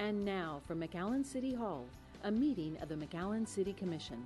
And now from McAllen City Hall, a meeting of the McAllen City Commission.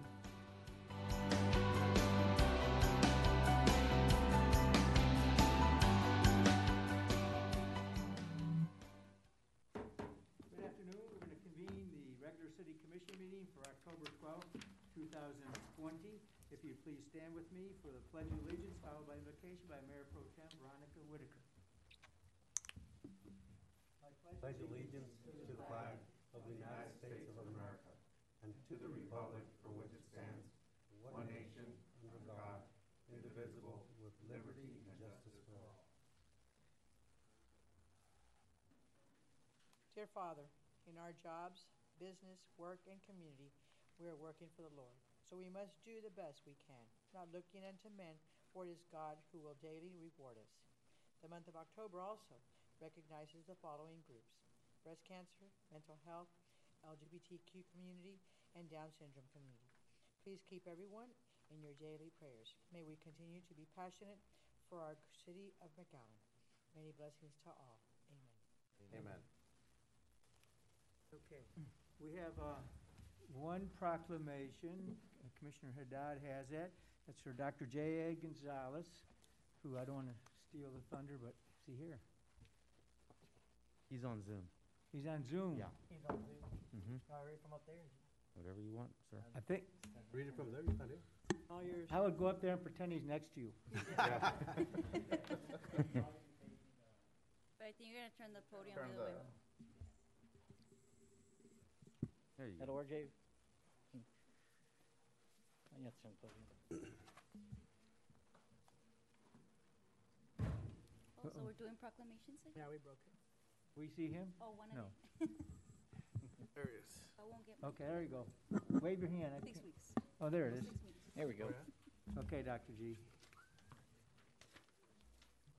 Father, in our jobs, business, work, and community, we are working for the Lord. So we must do the best we can, not looking unto men, for it is God who will daily reward us. The month of October also recognizes the following groups breast cancer, mental health, LGBTQ community, and Down syndrome community. Please keep everyone in your daily prayers. May we continue to be passionate for our city of McAllen. Many blessings to all. Amen. Amen. Okay, we have, uh, one proclamation. Uh, Commissioner Haddad has it. It's for Dr. J. A. Gonzalez, who I don't want to steal the thunder, but is he here? He's on Zoom. He's on Zoom. Yeah. He's on Zoom. Mm-hmm. Can I read from up there? Whatever you want, sir. I think, Read it from there, you got it? All yours. I would go up there and pretend he's next to you. But I think you're gonna turn the podium the other way. There you That go. ORJ? Hmm. Oh, yeah, turn podium. Oh, so we're doing proclamations? again? Yeah, we broke it. We see him? Oh, one No. of There he is. I won't get Okay, there you go. Wave your hand. I six can't- weeks. Oh, there it is. Six weeks. There we go. Okay, Dr. G.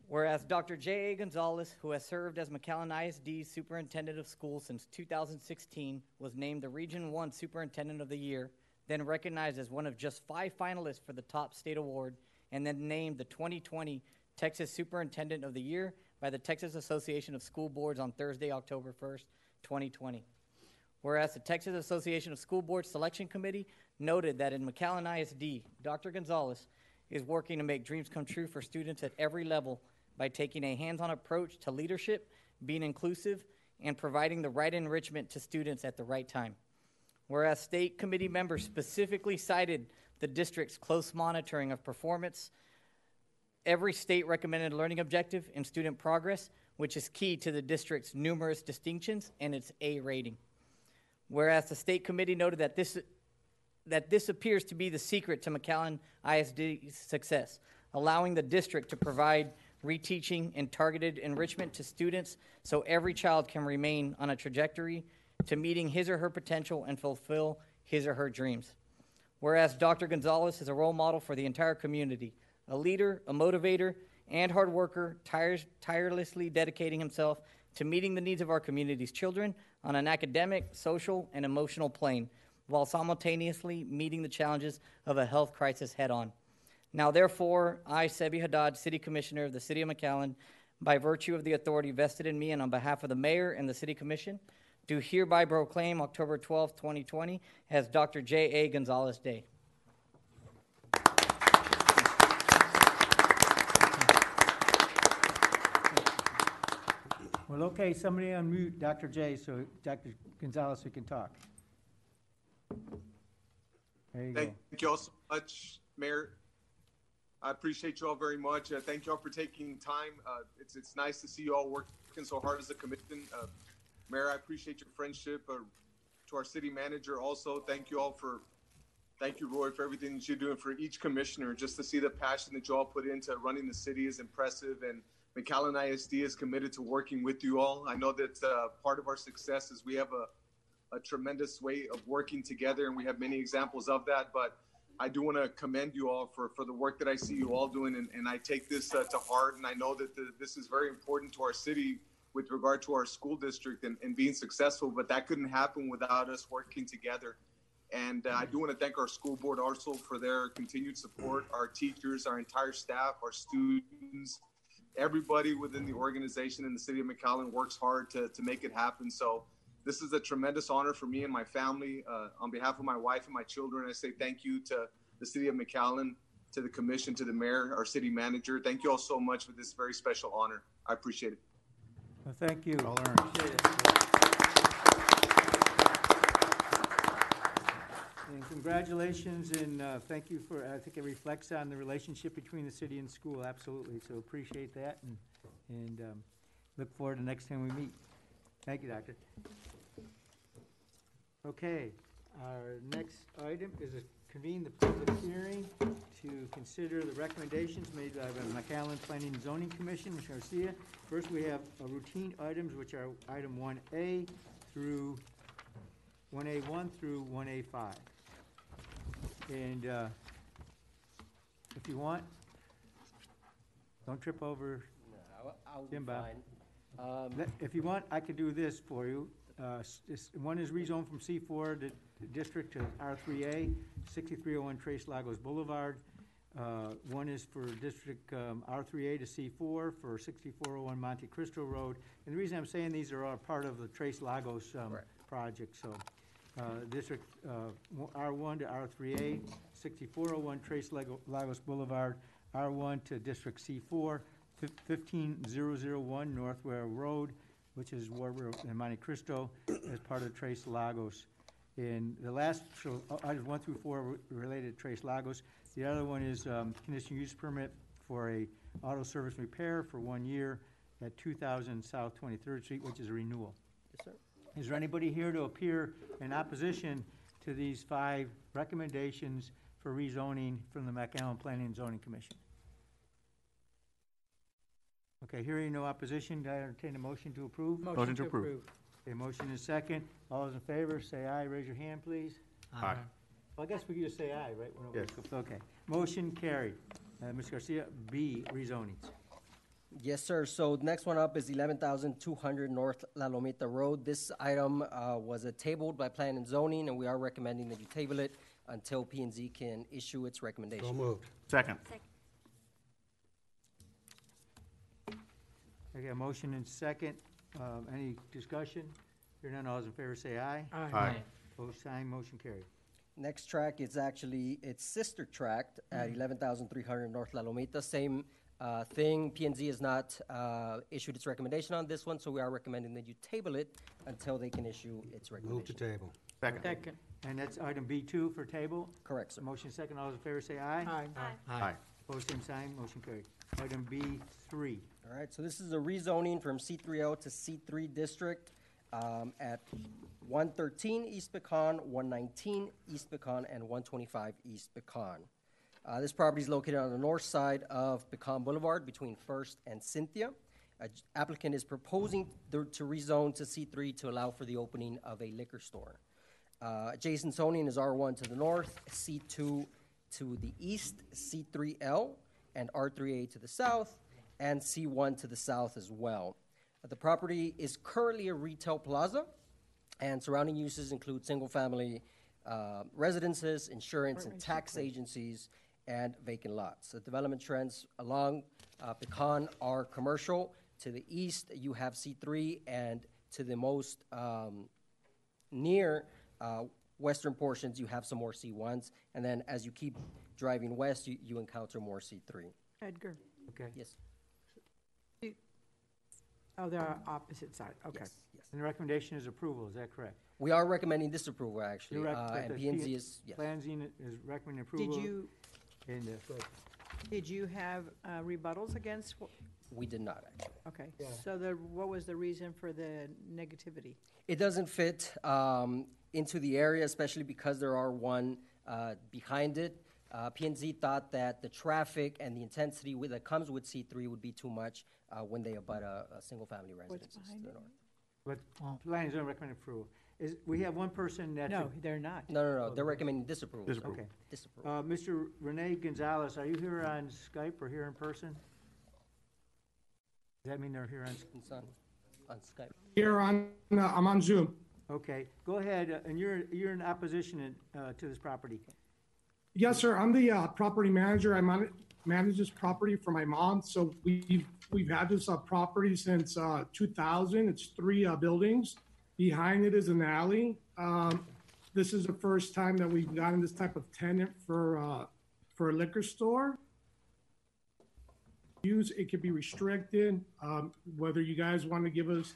Whereas Dr. J. A. Gonzalez, who has served as McAllen ISD's Superintendent of Schools since 2016, was named the Region 1 Superintendent of the Year, then recognized as one of just five finalists for the top state award, and then named the 2020 Texas Superintendent of the Year by the Texas Association of School Boards on Thursday, October 1st, 2020. Whereas the Texas Association of School Boards Selection Committee noted that in McAllen ISD, Dr. Gonzalez is working to make dreams come true for students at every level by taking a hands on approach to leadership, being inclusive, and providing the right enrichment to students at the right time. Whereas state committee members specifically cited the district's close monitoring of performance, every state recommended learning objective, and student progress, which is key to the district's numerous distinctions and its A rating. Whereas the state committee noted that this that this appears to be the secret to McAllen ISD's success, allowing the district to provide reteaching and targeted enrichment to students so every child can remain on a trajectory to meeting his or her potential and fulfill his or her dreams. Whereas Dr. Gonzalez is a role model for the entire community, a leader, a motivator, and hard worker, tires, tirelessly dedicating himself to meeting the needs of our community's children on an academic, social, and emotional plane, while simultaneously meeting the challenges of a health crisis head on. Now, therefore, I, Seby Haddad, City Commissioner of the City of McAllen, by virtue of the authority vested in me and on behalf of the Mayor and the City Commission, do hereby proclaim October 12, 2020 as Dr. J. A. Gonzalez Day. Well, okay, somebody unmute Dr. J so Dr. Gonzalez we can talk. There you go. Thank you all so much, Mayor. I appreciate you all very much. Uh, thank you all for taking time. Uh, it's it's nice to see you all working so hard as a commission. Uh, Mayor, I appreciate your friendship. Uh, to our city manager, also thank you all for, thank you, Roy, for everything that you're doing for each commissioner. Just to see the passion that you all put into running the city is impressive, and McAllen ISD is committed to working with you all. I know that uh, part of our success is we have a, a tremendous way of working together, and we have many examples of that. But I do want to commend you all for, for the work that I see you all doing, and, and I take this uh, to heart. And I know that the, this is very important to our city with regard to our school district and, and being successful, but that couldn't happen without us working together. And uh, I do want to thank our school board also for their continued support, our teachers, our entire staff, our students, everybody within the organization in the city of McAllen works hard to, to make it happen. So this is a tremendous honor for me and my family. Uh, on behalf of my wife and my children, I say thank you to the city of McAllen, to the commission, to the mayor, our city manager. Thank you all so much for this very special honor. I appreciate it. Well, thank you. All earned. Appreciate it. And congratulations, and uh, thank you for, I think it reflects on the relationship between the city and school, absolutely. So appreciate that, and, and um, look forward to the next time we meet. Thank you, Doctor. Okay, our next item is to convene the public hearing to consider the recommendations made by the McAllen Planning and Zoning Commission, Ms. Garcia. First, we have uh, routine items, which are item one A through, one A one through one A five. And, uh, if you want, don't trip over Jimbo. Um, If you want, I could do this for you. Uh, s- One is rezoned from C4 di- district to R3A, 6301 Tres Lagos Boulevard. Uh, One is for District um, R3A to C4 for 6401 Monte Cristo Road. And the reason I'm saying these are all part of the Tres Lagos um, Correct. project, so. uh, District uh, w- R1 to R3A, 6401 Tres Lago- Lagos Boulevard, R1 to District C4, fif- 15001 North Ware Road, which is Road in Monte Cristo, as part of Tres Lagos. And the last, so, uh, items one through four related to Tres Lagos. The other one is um, conditional use permit for a auto service repair for one year at 2000 South 23rd Street, which is a renewal. Yes, sir. Is there anybody here to appear in opposition to these five recommendations for rezoning from the McAllen Planning and Zoning Commission? Okay, hearing no opposition, do I entertain a motion to approve? Motion to approve. A motion is second. All those in favor, say aye. Raise your hand, please. Aye. Well, I guess we could just say aye, right? when Yes. Okay. Motion carried. Uh, Ms. Garcia, B, rezonings. Yes, sir. So next one up is eleven thousand two hundred North La Lomita Road. This item uh, was uh, tabled by Plan and Zoning, and we are recommending that you table it until P and Z can issue its recommendation. So recommendation. moved. Second. Okay, a motion and second. Um, Any discussion? Hearing none, all those in favor say aye. Aye. Opposed, sign, motion carried. Next track is actually its sister tract at eleven thousand three hundred North La Lomita. Same uh, thing. P and Z has not uh, issued its recommendation on this one, so we are recommending that you table it until they can issue its recommendation. Move recommendation. to table. Second. Second. And that's item B2 for table. Correct, sir. Motion second, all those in favor say aye. Aye. Aye. Opposed, same sign, motion carried. Item B3. All right, so this is a rezoning from C3O to C3 district um, at 113 East Pecan, 119 East Pecan, and 125 East Pecan. Uh, This property is located on the north side of Pecan Boulevard between First and Cynthia. Applicant is proposing th- to rezone to C3 to allow for the opening of a liquor store. Uh, Adjacent zoning is R1 to the north, C2 to the east, C3L, and R3A to the south, and C1 to the south as well. Uh, The property is currently a retail plaza, and surrounding uses include single-family uh, residences, insurance and tax agencies, and vacant lots. The development trends along uh, Pecan are commercial. To the east, you have C3, and to the most um, near uh, western portions, you have some more C1s, and then as you keep driving west, you, you encounter more C3. Edgar. Okay. Yes. Oh, they're opposite side, okay. Yes. Yes. And the recommendation is approval, is that correct? We are recommending disapproval, actually, You rec- uh, and the P and P- Z is yes. Planzine is recommending approval. Did you, And, uh, did you have uh, rebuttals against, wh- We did not actually. okay. Yeah. So the, what was the reason for the negativity? It doesn't fit um, into the area, especially because there are one uh, behind it. Uh, P&Z thought that the traffic and the intensity with, that comes with C3 would be too much uh, when they abut a, a single-family residence. to behind the it? north. But planning zone recommend approval. Is, we have one person that's. No, they're not. No, no, no, they're recommending disapproval. sir. Okay. Disapproval. Uh, Mr. Rene Gonzalez, are you here on Skype or here in person? Does that mean they're here on, It's on, on Skype. Here on, uh, I'm on Zoom. okay, go ahead, uh, and you're, you're in opposition in, uh, to this property. Yes, sir. I'm the uh, property manager. I man- manage this property for my mom. So we've we've had this uh, property since uh, 2000. It's three uh, buildings. Behind it is an alley. Um, this is the first time that we've gotten this type of tenant for, uh, for a liquor store. Use, it could be restricted, um, whether you guys want to give us,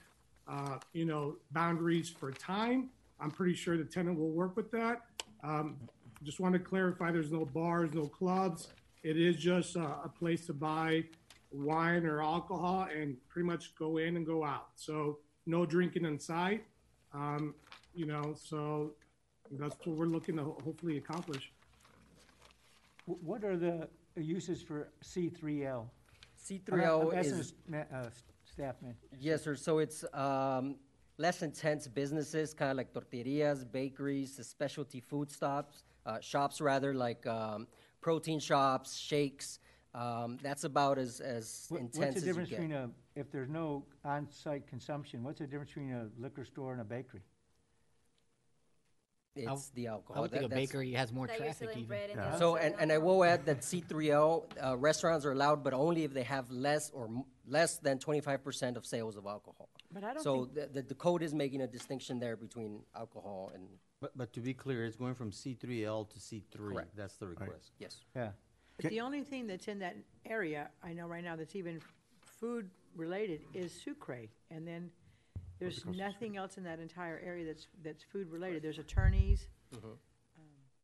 uh, you know, boundaries for time. I'm pretty sure the tenant will work with that. Um, just want to clarify, there's no bars, no clubs. It is just a, a place to buy wine or alcohol and pretty much go in and go out. So no drinking inside. Um, you know, so that's what we're looking to hopefully accomplish. What are the uses for C3L? C3L I'm asking is, ma- uh, Staff man. yes, sir, so it's um, less intense businesses, kind of like tortillerias, bakeries, specialty food stops, uh, shops rather, like um, protein shops, shakes. Um, That's about as, as What- intense What's the difference between a, if there's no on-site consumption, what's the difference between a liquor store and a bakery? It's the alcohol. I would think That- a bakery has more traffic even. Yeah. So, and, and I will add that C3L, uh, restaurants are allowed, but only if they have less or m- less than 25% of sales of alcohol. But I don't So think, the, the, the code is making a distinction there between alcohol and, But, but to be clear, it's going from C three L to C three. Correct. That's the request. yes. Yeah. but the only thing that's in that area, I know right now that's even food related is Sucre. And then there's nothing else in that entire area that's, that's food related. There's attorneys,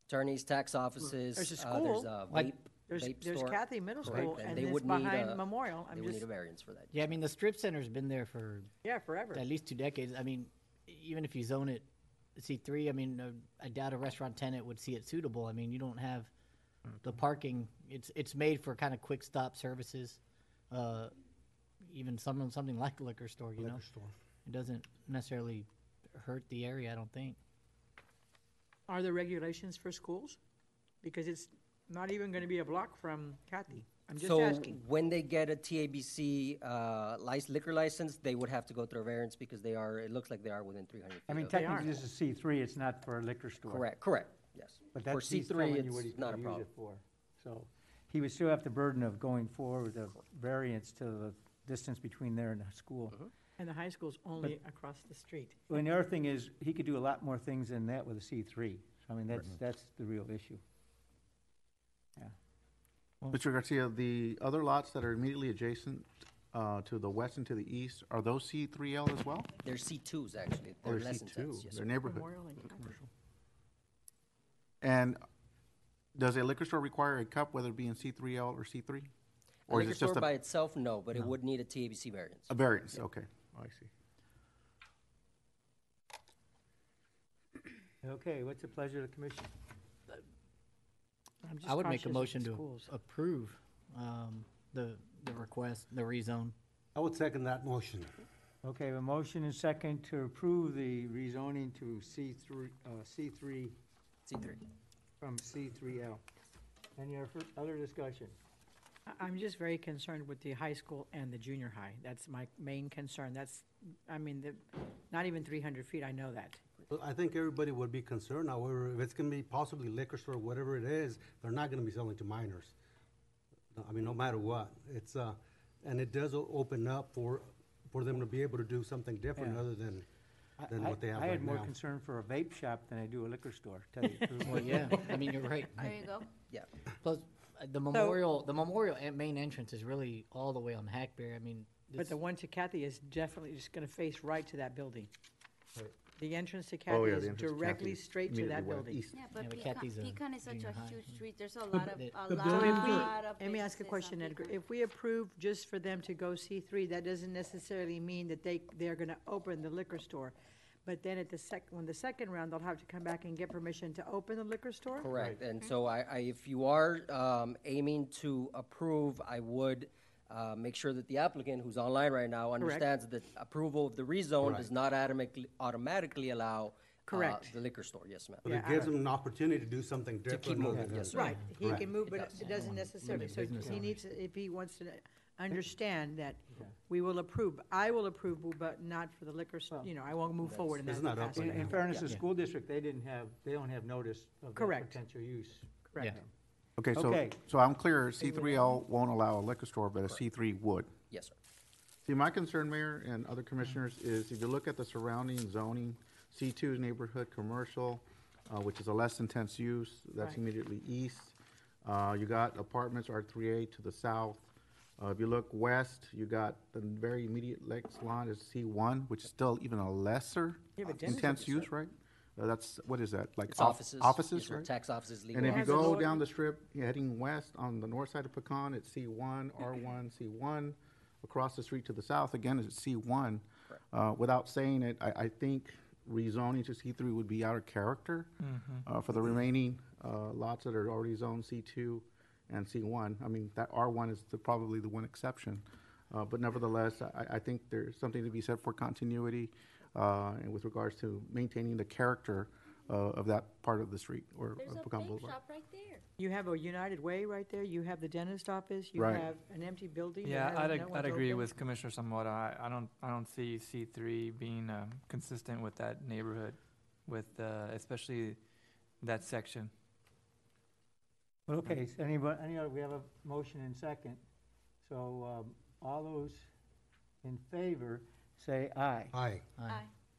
Attorneys, tax offices, There's a uh, there's school. a Like- vape, there's, vape there's store. Cathey Middle Correct, School, and and they it's would need behind a- Memorial. They I'm would just, need a variance for that. Yeah, I mean, the strip center's been there for yeah, forever. at least two decades. I mean, even if you zone it C three, I mean, uh, I doubt a restaurant tenant would see it suitable. I mean, you don't have the parking. It's it's made for kind of quick stop services. Uh, even some something like a liquor store, you know, it doesn't necessarily hurt the area. I don't think. Are there regulations for schools? Because it's not even gonna be a block from Cathey. I'm just So asking. when they get a TABC, uh, lic- liquor license, they would have to go through a variance because they are, it looks like they are within three hundred feet. I mean, of- technically, this is C3, it's not for a liquor store. Correct, correct, yes. But For that's, he's C3, telling you what it's he's not a gonna use problem. it for. So, he would still have the burden of going forward with a variance to the distance between there and the school. Mm-hmm. And the high school's only across the street. Well, and the other thing is, he could do a lot more things than that with a C3. So, I mean, that's, that's the real issue. Mr. Garcia, the other lots that are immediately adjacent uh, to the west and to the east, are those C3L as well? They're C2s, actually. They're they're less intense, C2? yes, They're sir. neighborhood. Memorial and commercial. And does a liquor store require a cup, whether it be in C3L or C3? A Or is liquor it just store a by itself, no, but it would need a TABC variance. a variance? Okay, Oh, I see. Okay, what's the pleasure of the commission? I'm just I would make cautious a with motion to schools. approve um, the the request, the rezone. I would second that motion. Okay, a motion and second to approve the rezoning to C3, uh, C3 C3. from C3L. Any other, other discussion? I- I'm just very concerned with the high school and the junior high. That's my main concern. That's, I mean, the, not even three hundred feet, I know that. Well, I think everybody would be concerned, however, if it's gonna be possibly liquor store, whatever it is, they're not gonna be selling to minors. I mean, no matter what, it's, uh, and it does o- open up for, for them to be able to do something different Yeah. other than, I- than I- what they have I right had more now. concern for a vape shop than I do a liquor store, tell you the truth. Well, yeah, I mean, you're right. There you go. Yeah. Plus, uh, the memorial, the memorial en- main entrance is really all the way on Hackberry. I mean, But it's- the one to Cathey is definitely just gonna face right to that building. Right. The entrance to Oh, Cathey yeah, the is entrance to directly Cathey, straight to that immediately west, building. east. Yeah, Yeah, but but Pecan, Cathey's a Pecan is such junior a high. huge street, there's a lot of, the- a the lot, building- of Let me ask a businesses question, Edgar. Pecan. If we approve just for them to go C three, that doesn't necessarily mean that they, they're gonna open the liquor store. But then at the sec, when the second round, they'll have to come back and get permission to open the liquor store? Correct, and so I, I, if you are, um, aiming to approve, I would, uh, make sure that the applicant, who's online right now, understands that approval of the rezone does not automatically, automatically allow, uh, Correct. the liquor store, yes, ma'am. But Yeah, it gives them an opportunity to do something keep different. moving, other than- yes, sir. Right, he Correct. can move, but It does. it doesn't necessarily, so he hours. needs, if he wants to understand that we will approve, I will approve, but not for the liquor, s- you know, I won't move forward in that It's not up capacity. In, in fairness, the school district, they didn't have, they don't have notice of that Correct. potential use. Correct. Okay, so, Okay. so I'm clear, C3L won't allow a liquor store, but a C3 would. Yes, sir. See, my concern, Mayor, and other commissioners, is if you look at the surrounding zoning, C2 is neighborhood commercial, uh, which is a less intense use, that's Right. immediately east. Uh, You got apartments, R3A to the south. Uh, If you look west, you got the very immediate next line is C1, which is still even a lesser Dennis intense use, right? Uh, That's, what is that, like? It's off- offices. Offices, Yes, right? Tax offices, legal And if you Has go lower- down the strip, heading west on the north side of Pecan, it's C1, R1, C1. Across the street to the south, again, it's C1. Uh, Without saying it, I, I think rezoning to C3 would be out of character uh, for the remaining uh, lots that are already zoned C2 and C1. I mean, that R1 is the- probably the one exception. Uh, But nevertheless, I, I think there's something to be said for continuity and with regards to maintaining the character uh, of that part of the street or There's of a Pecan vape Boulevard. shop right there. You have a United Way right there, you have the dentist office, you Right. have an empty building. that Yeah, has- I'd, no ag- one's I'd agree open. with Commissioner Zamora. I, I don't, I don't see C three being, um, consistent with that neighborhood, with, uh, especially that section. Well, okay, so anybody, any other, we have a motion and second. So, um, all those in favor, say aye. Aye. Aye.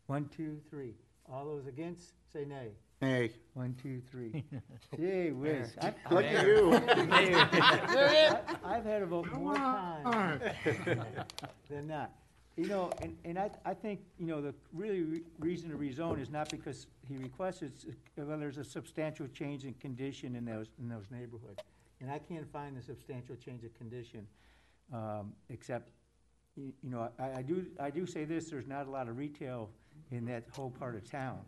One, two, three. All those against, say nay. Nay. One, two, three. Gee whiz. I- look at you. I- I've had a vote more times than not. You know, and, and I, I think, you know, the really re- reason to rezone is not because he requested, it's, uh, well, there's a substantial change in condition in those, in those neighborhoods. And I can't find the substantial change of condition, um, except, you, know, I, I do, I do say this, there's not a lot of retail in that whole part of town.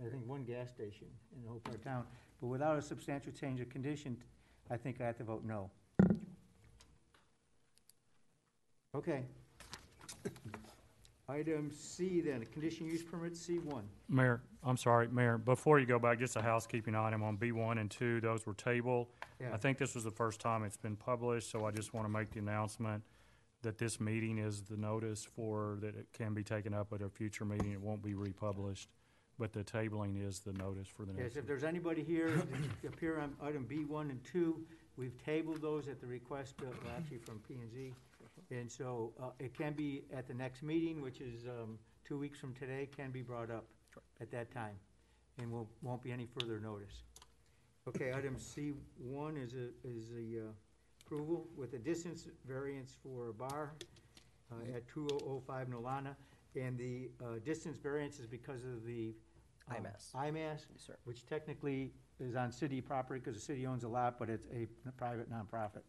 I think one gas station in the whole part of town, but without a substantial change of condition, I think I have to vote no. Okay. Item C then, condition use permit C one. Mayor, I'm sorry, Mayor, before you go back, just a housekeeping item on B1 and 2, those were tabled. Yeah. I think this was the first time it's been published, so I just want to make the announcement that this meeting is the notice for, that it can be taken up at a future meeting. It won't be republished, but the tabling is the notice for the next. Yes, if there's anybody here appear on item B one and two, we've tabled those at the request of, well, actually from P and Z. And so, uh, it can be at the next meeting, which is, um, two weeks from today, can be brought up at that time. And will, won't be any further notice. Okay, item C one is a, is the, uh, approval with a distance variance for a bar, uh, at two oh oh five Nolana. And the, uh, distance variance is because of the. um, IMAS. IMAS, Yes, sir. which technically is on city property because the city owns a lot, but it's a private nonprofit.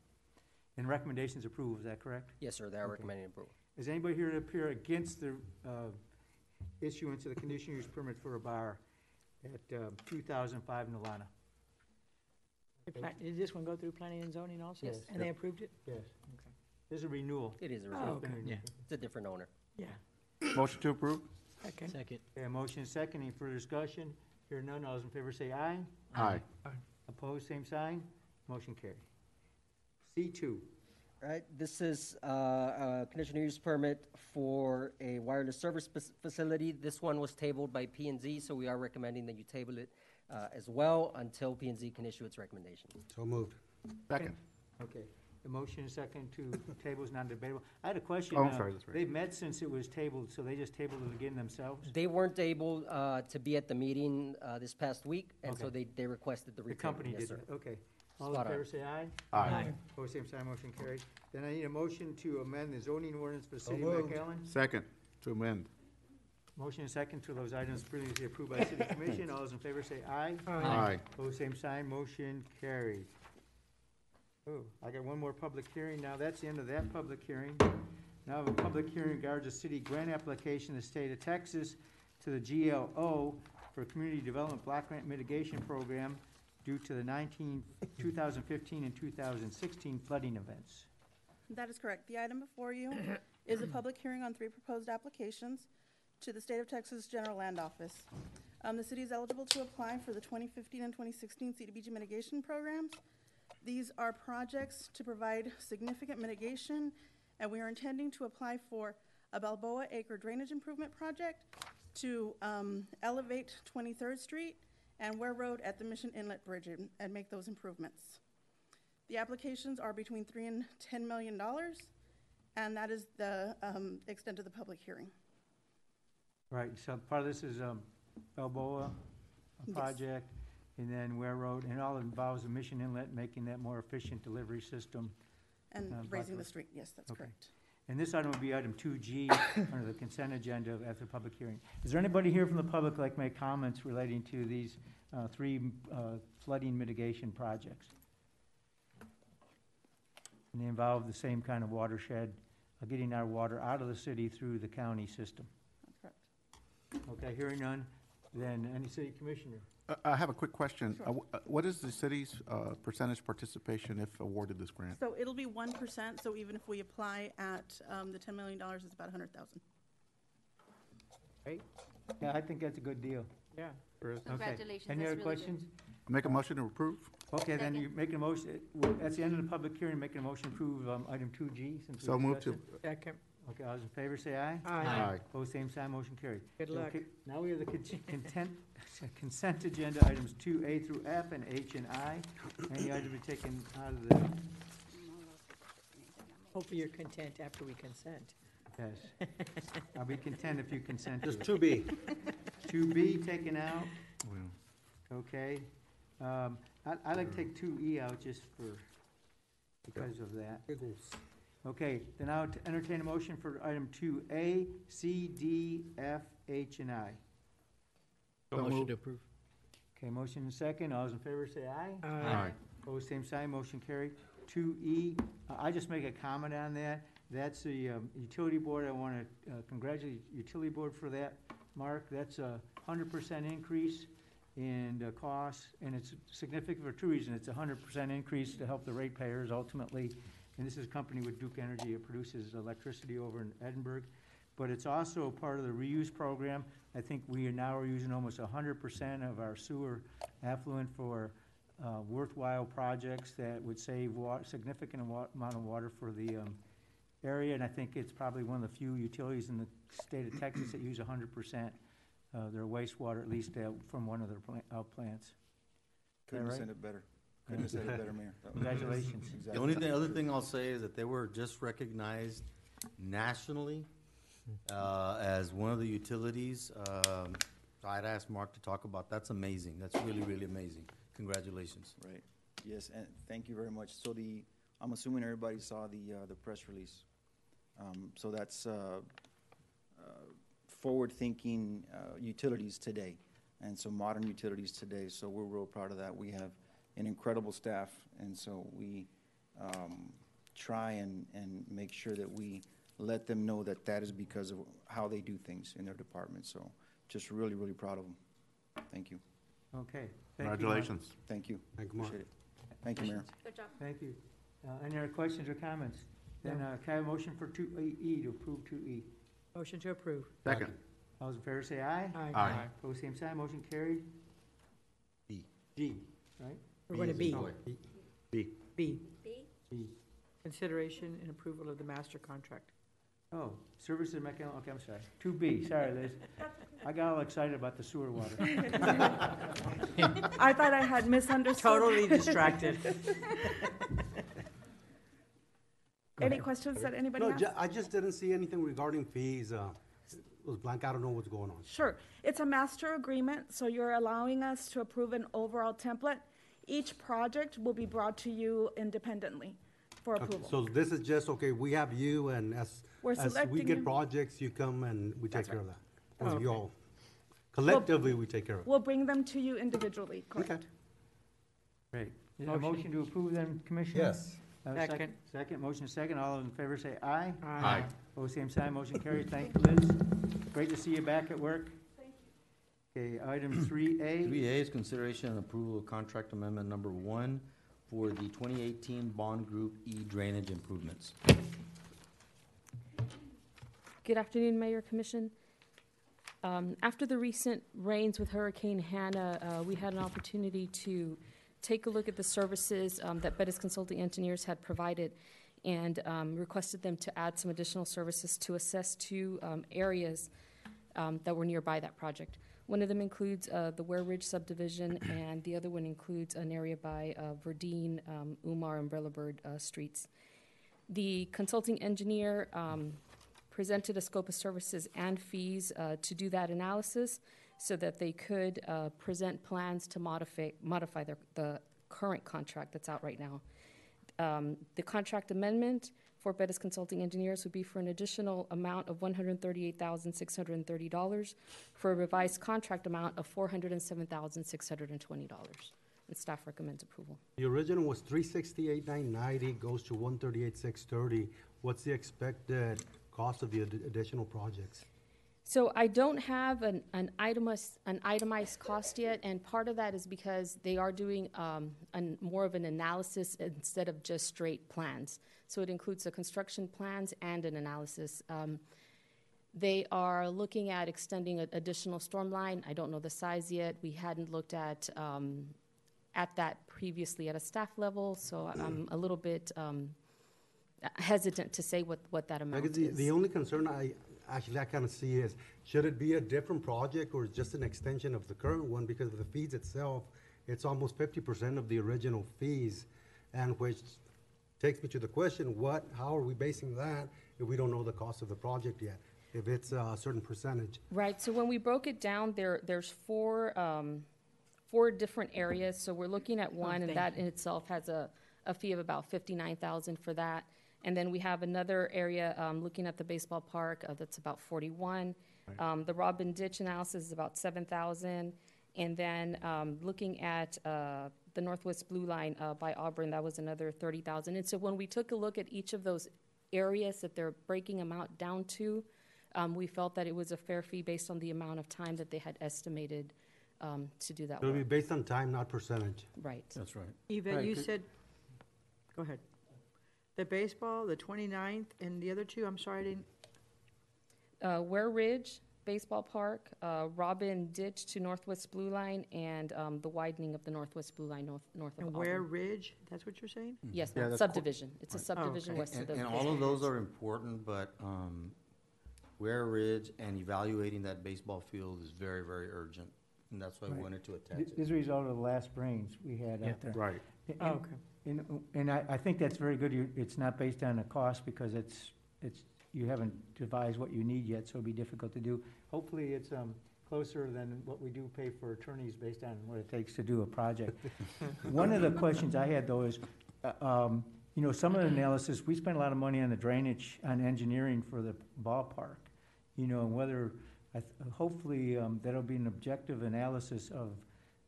And recommendations approved, is that correct? Yes, sir, they are recommending approval. Is anybody here to appear against the uh, issuance of the conditional use permit for a bar at um, 2005 Nolana? Did this one go through planning and zoning also? Yes. And they approved it? Yes. Okay. This is a renewal. It is a Oh, result. okay. Yeah. It's a different owner. Yeah. Motion to approve? Second. Second. Okay, a motion is second, any further discussion? Hear none, all those in favor say aye. Aye. Opposed, same sign, motion carried. C two, Right, this is uh, a conditional use permit for a wireless service fac- facility. This one was tabled by P and Z, so we are recommending that you table it uh, as well until P and Z can issue its recommendation. So moved. Second. okay. The motion is second to table is non-debatable. I had a question. Oh, I'm uh, sorry, that's right. They've met since it was tabled, so they just tabled it again themselves? They weren't able uh, to be at the meeting uh, this past week, and so they, they requested the The retable. company Yes, did sir. that, okay. All in Spot on. favor say aye. Aye. Opposed, same sign, motion carried. Then I need a motion to amend the zoning ordinance for the city of moved. McAllen. Second, to amend. Motion is second to those items previously approved by city commission. All those in favor say aye. Aye. Opposed, same sign, motion carried. Oh, I got one more public hearing. Now, that's the end of that public hearing. Now I have a public hearing regards a city grant application in the state of Texas to the GLO for Community Development Block Grant Mitigation Program due to the 19, 2015 and 2016 flooding events. That is correct. The item before you is a public hearing on three proposed applications to the State of Texas General Land Office. Um, the city is eligible to apply for the 2015 and 2016 CDBG mitigation programs. These are projects to provide significant mitigation, and we are intending to apply for a Balboa Acre Drainage Improvement Project to um, elevate 23rd Street and Ware Road at the Mission Inlet Bridge and, and make those improvements. The applications are between three and ten million dollars, And that is the um, extent of the public hearing. Right, so part of this is um, Balboa Yes. project, and then Ware Road, and all involves a Mission Inlet, making that more efficient delivery system. And Uh, raising the street, yes, that's Okay. correct. And this item will be item two G under the consent agenda after the public hearing. Is there anybody here from the public like to make comments relating to these uh, three uh, flooding mitigation projects? And they involve the same kind of watershed, uh, getting our water out of the city through the county system. That's correct. Okay, hearing none, then any city commissioner? Uh, I have a quick question. Sure. Uh, wh- uh, What is the city's uh, percentage participation if awarded this grant? So it'll be one percent, so even if we apply at um, the ten million dollars, it's about a hundred thousand. Right? Yeah, I think that's a good deal. Yeah. Chris? Okay. Congratulations, Any that's other really good. questions? Make a motion to approve? Okay, then Second. you make a motion, well, that's the end of the public hearing, making a motion to approve um, item two G since we So moved to, discussed Second. It. Okay, all those in favor say aye. aye. Opposed, same sign, motion carried. Good luck. Okay, Now we have the con- content, consent agenda, items two A through F and H and I. Any item to be taken out of the, Hopefully you're content after we consent. yes. I'll be content if you consent to Just it. two B. Two B taken out, Well, okay. Um, I, I'd like to take two E out just for, because of that. Okay, then I'll entertain a motion for item two A, C, D, F, H, and I. Motion to approve. Okay, motion and second, all those in favor say aye. Aye. Opposed, same sign, motion carried. Two E, I just make a comment on that. That's the um, utility board, I want to congratulate utility board for that. Mark, that's a hundred percent increase in the cost, and it's significant for two reasons. It's a hundred percent increase to help the ratepayers ultimately. And this is a company with Duke Energy, it produces electricity over in Edinburg. But it's also a part of the reuse program. I think we are now are using almost hundred percent of our sewer effluent for uh, worthwhile projects that would save wa, significant amount of water for the, um, area. And I think it's probably one of the few utilities in the state of Texas that use hundred percent, uh, their wastewater, at least, uh, from one of their plant, uh, plants. Couldn't right? said it better. Couldn't have said it better, Mayor. That was- Congratulations. Exactly. The only thing, other thing I'll say is that they were just recognized nationally uh, as one of the utilities. Um, I'd ask Mark to talk about, that's amazing. That's really, really amazing. Congratulations. Right. Yes, and thank you very much. So the, I'm assuming everybody saw the, uh, the press release. Um, so that's, uh, uh, forward-thinking, uh, utilities today. And so modern utilities today. So we're real proud of that. We have an incredible staff. And so we, um, try and, and make sure that we let them know that that is because of how they do things in their department. So just really, really proud of them. Thank you. Okay. Thank you, Congratulations. Thank you. Thank you, Mark. Appreciate it. Thank you, Mayor. Good job. Thank you. Uh, any other questions or comments? Then, uh, can I have a motion for two E, to approve two E? Motion to approve. Second. All those in favor say aye. Aye. Aye. Opposed, same sign, motion carried. B. G, right? We're going to B as B. in boy. B. B, B? G. consideration and approval of the master contract. Oh, services mechanism, okay, I'm sorry. Two B, sorry, Liz. I got all excited about the sewer water. I thought I had misunderstood. Totally distracted. Any questions that anybody No, has? ju- I just didn't see anything regarding fees. Uh, it was blank. I don't know what's going on. Sure. It's a master agreement, so you're allowing us to approve an overall template. Each project will be brought to you independently for Okay, approval. So this is just, okay, we have you and as, We're as we selecting get you. projects, you come and we take That's care of right. that. As Okay. you all, collectively, we take care of it. We'll bring them to you individually, Okay. correct? Great. Is there a Motion. motion to approve then, Commissioner? Yes. Uh, Second. Second, motion is second. All those in favor say aye. Aye. Opposed, same sign, motion carried. Thank you, Liz. Great to see you back at work. Thank you. Okay, item three A. Three A is consideration and approval of contract amendment number one for the twenty eighteen Bond Group E drainage improvements. Good afternoon, Mayor Commission. Um, After the recent rains with Hurricane Hanna, uh, we had an opportunity to take a look at the services um, that Bettis Consulting Engineers had provided and um, requested them to add some additional services to assess two um, areas um, that were nearby that project. One of them includes uh, the Ware Ridge subdivision, and the other one includes an area by uh, Verdine, um, Umar, and Umbrella uh, streets. The consulting engineer um, presented a scope of services and fees uh, to do that analysis so that they could uh, present plans to modify, modify their, the current contract that's out right now. Um, the contract amendment for Bettis Consulting Engineers would be for an additional amount of $138,630 for a revised contract amount of $407,620. And staff recommends approval. The original was three sixty-eight, nine ninety, goes to one thirty-eight, six thirty. What's the expected cost of the ad- additional projects? So I don't have an, an itemized, an itemized cost yet, and part of that is because they are doing um, an, more of an analysis instead of just straight plans. So it includes the construction plans and an analysis. Um, they are looking at extending an additional storm line. I don't know the size yet. We hadn't looked at um, at that previously at a staff level, so I'm a little bit um, hesitant to say what, what that amount the, is. the only concern I, actually, I kind of see is, should it be a different project or just an extension of the current one? Because of the fees itself, it's almost fifty percent of the original fees, and which takes me to the question, what, how are we basing that if we don't know the cost of the project yet? If it's a certain percentage? Right, so when we broke it down, there, there's four, um, four different areas, so we're looking at one, and thank that you. in itself has a, a fee of about fifty-nine thousand for that. And then we have another area, um, looking at the baseball park, uh, that's about forty-one. Um, the Robin Ditch analysis is about seven thousand. And then, um, looking at, uh, the Northwest Blue Line, uh, by Auburn, that was another thirty thousand. And so when we took a look at each of those areas that they're breaking them out down to, um, we felt that it was a fair fee based on the amount of time that they had estimated, um, to do that It'll be based on time, not percentage. Right. That's right. Yvette, Right, you good. said, go ahead. The baseball, the 29th, and the other two, I'm sorry, I didn't, Uh, Ware Ridge Baseball Park, uh, Robin Ditch to Northwest Blue Line, and, um, the widening of the Northwest Blue Line north, north of and Auburn. Ware Ridge, that's what you're saying? Yes, Yeah, ma'am, that's cor- subdivision. It's a Right. subdivision okay. west of And, the. and all of those are important, but, um, Ware Ridge and evaluating that baseball field is very, very urgent. And that's why we Right. wanted to attach Th- it. This is a result of the last rains we had Yeah, out there. right. And- Oh, okay. And, and I, I think that's very good. You- It's not based on the cost because it's, it's, you haven't devised what you need yet, so it'll be difficult to do. Hopefully, it's, um, closer than what we do pay for attorneys based on what it takes to do a project. One of the questions I had though is, uh, um, you know, some of the analysis, we spent a lot of money on the drainage, on engineering for the ballpark. You know, and whether, I th- hopefully, um, that'll be an objective analysis of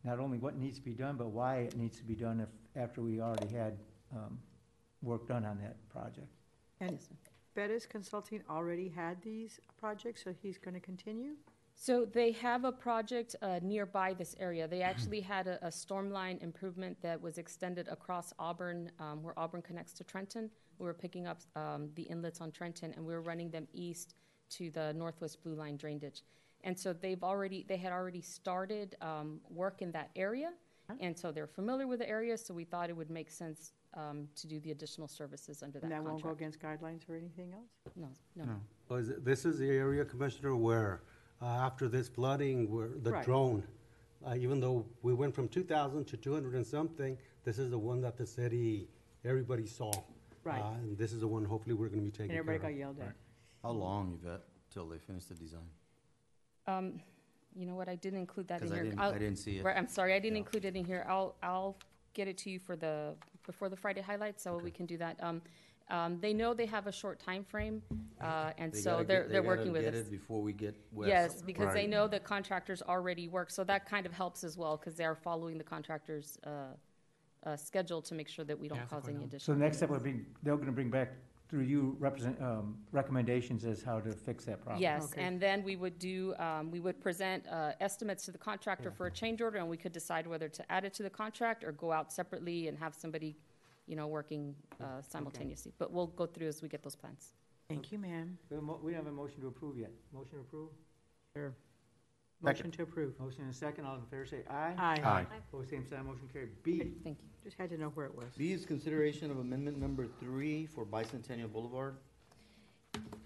not only what needs to be done, but why it needs to be done if, after we already had, um, work done on that project. And Bettis Consulting already had these projects, so he's going to continue? So they have a project uh, nearby this area. They actually had a, a storm line improvement that was extended across Auburn, um, where Auburn connects to Trenton. We were picking up um, the inlets on Trenton, and we were running them east to the Northwest Blue Line drain ditch. And so they've already, they had already started um, work in that area, and so they're familiar with the area. So we thought it would make sense um, to do the additional services under that And that won't go contract. against guidelines or anything else? No, no. Well, is it- This is the area, Commissioner, where, uh, after this flooding, where the Right. drone, uh, even though we went from two thousand to two hundred and something, this is the one that the city, everybody saw. Right. Uh, And this is the one hopefully we're gonna be taking And care everybody of. got yelled at. How long, Yvette, till they finish the design? Um, you know what, I didn't include that in 'Cause I here. didn't- I'll- I didn't see it. Right, I'm sorry, I didn't Yeah. include it in here. I'll, I'll get it to you for the, before the Friday highlights, so we can do that. Um, um, they know they have a short time frame, uh, and They so gotta they're, get- they they're gotta working with get us. it Before we get west. Yes, because they Right. know the contractors already work, so that kind of helps as well, because they are following the contractor's, uh, uh, schedule to make sure that we don't cause any So additional. So the next step would be, they're gonna bring back through you represent, um, recommendations as how to fix that problem. Yes, and then we would do, um, we would present, uh, estimates to the contractor for a change order, and we could decide whether to add it to the contract or go out separately and have somebody, you know, working, uh, simultaneously. But we'll go through as we get those plans. Thank you, ma'am. We have a mo- we don't have a motion to approve yet. Motion to approve? Sure. Motion to approve. Motion and a second. All in favor say aye. Aye. Aye. Opposed, same sign. Motion carried. B. Thank you. Just had to know where it was. B is consideration of amendment number three for Bicentennial Boulevard.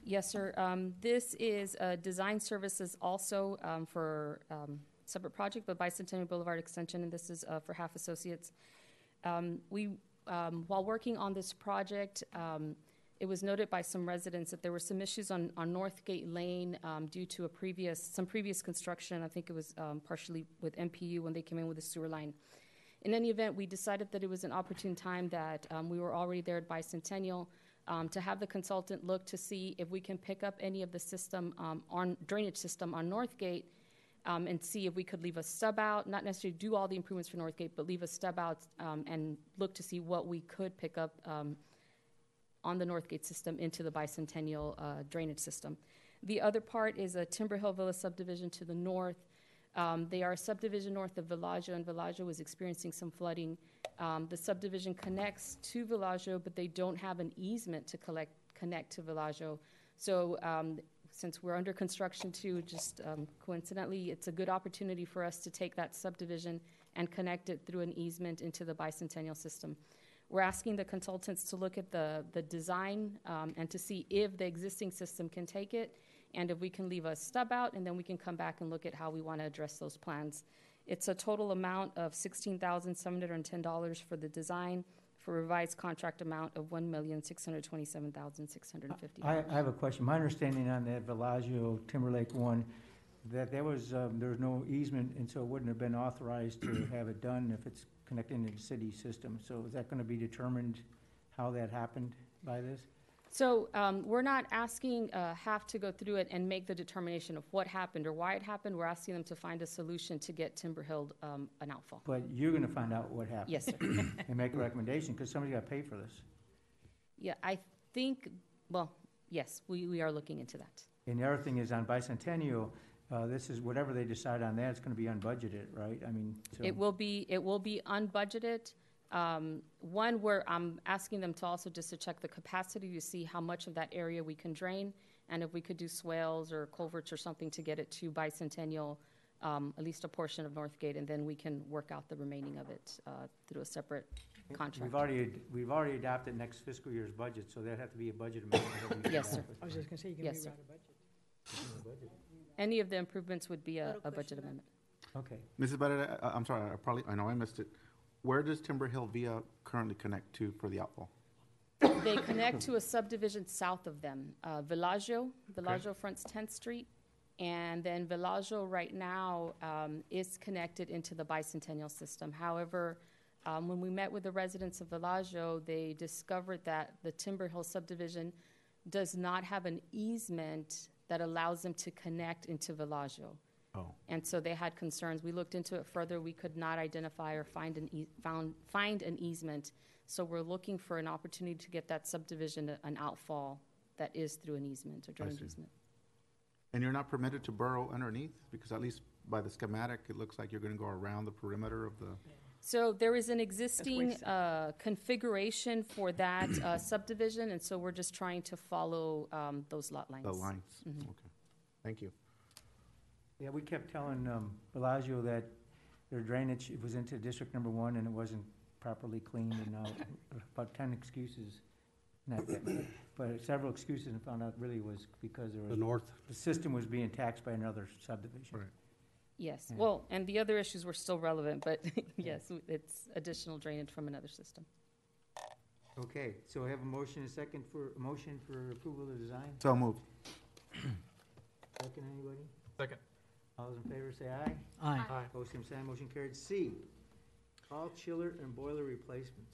Yes, sir. Um, this is, uh, design services also, um, for, um, separate project, but Bicentennial Boulevard Extension, and this is, uh, for Halff Associates. Um, we, um, while working on this project, um, it was noted by some residents that there were some issues on, on Northgate Lane um, due to a previous, some previous construction. I think it was um, partially with MPU when they came in with the sewer line. In any event, we decided that it was an opportune time that um, we were already there at Bicentennial um, to have the consultant look to see if we can pick up any of the system um, on drainage system on Northgate um, and see if we could leave a stub out, not necessarily do all the improvements for Northgate, but leave a stub out and look to see what we could pick up on the Northgate system into the bicentennial uh, drainage system. The other part is a Timber Hill Villa subdivision to the north. Um, they are a subdivision north of Villaggio, and Villaggio was experiencing some flooding. Um, the subdivision connects to Villaggio, but they don't have an easement to collect, connect to Villaggio. So um, since we're under construction too, just um, coincidentally, it's a good opportunity for us to take that subdivision and connect it through an easement into the bicentennial system. We're asking the consultants to look at the, the design um, and to see if the existing system can take it and if we can leave a stub out, and then we can come back and look at how we want to address those plans. It's a total amount of $16,710 for the design, for revised contract amount of $1,627,650. I, I have a question. My understanding on that Villaggio Timberlake one, that there was, um, there was no easement, and so it wouldn't have been authorized to have it done if it's connected into the city system. So is that gonna be determined how that happened by this? So um, we're not asking uh, Halff to go through it and make the determination of what happened or why it happened. We're asking them to find a solution to get Timber Hill um, an outfall. But you're gonna find out what happened? Yes, sir. And make a recommendation, because somebody's gotta pay for this. Yeah, I think, well, yes, we, we are looking into that. And the other thing is on Bicentennial, uh, this is, whatever they decide on that, it's gonna be unbudgeted, right? I mean, so. It will be, it will be unbudgeted. Um, One, where I'm asking them to also just to check the capacity to see how much of that area we can drain, and if we could do swales or culverts or something to get it to Bicentennial, um, at least a portion of Northgate, and then we can work out the remaining of it uh, through a separate contract. We've already, we've already adopted next fiscal year's budget, so there'd have to be a budget amendment. that we can Yes, sir. adopt. I was just gonna say, you can Yes, sir. rewrite a budget. Any of the improvements would be a, a budget amendment. Okay. Mrs. Barrera, I- I'm sorry, I probably, I know I missed it. Where does Timber Hill Via currently connect to for the outfall? They connect to a subdivision south of them, uh, Villaggio. Villaggio fronts 10th Street. And then Villaggio right now um, is connected into the bicentennial system. However, um, when we met with the residents of Villaggio, they discovered that the Timber Hill subdivision does not have an easement that allows them to connect into Villaggio. Oh. And so they had concerns. We looked into it further. We could not identify or find an, ea- found, find an easement. So we're looking for an opportunity to get that subdivision uh, an outfall that is through an easement, a drainage see. easement. And you're not permitted to burrow underneath? Because at least by the schematic, it looks like you're gonna go around the perimeter of the, So there is an existing uh, configuration for that uh, subdivision, and so we're just trying to follow um, those lot lines. the lines. Mhm. Okay, thank you. Yeah, we kept telling, um, Bellagio that their drainage was into District Number One and it wasn't properly cleaned and now about ten excuses. Not that, but several excuses and found out really was because there was. The north. The system was being taxed by another subdivision. Right. Yes, Yeah. well, and the other issues were still relevant, but yes, it's additional drainage from another system. Okay, so I have a motion, and a second for, a motion for approval of the design? So moved. Second, anybody? Second. All those in favor say aye. Aye. Aye. Opposed, same sign, motion carried. C, all chiller and boiler replacements.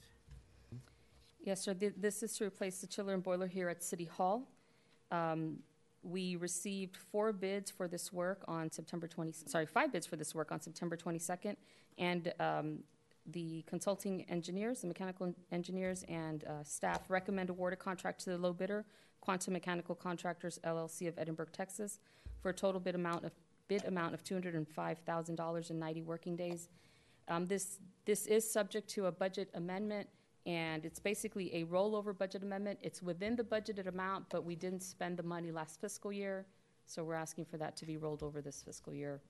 Yes, sir. Th- This is to replace the chiller and boiler here at City Hall. Um, We received four bids for this work on September 20, sorry, five bids for this work on September 22nd. And um, the consulting engineers, the mechanical engineers and uh, staff recommend award a contract to the low bidder, Quantum Mechanical Contractors LLC of Edinburg, Texas, for a total bid amount of, bid amount of $205,000 in 90 working days. Um, This, this is subject to a budget amendment, and it's basically a rollover budget amendment. It's within the budgeted amount, but we didn't spend the money last fiscal year, so we're asking for that to be rolled over this fiscal year.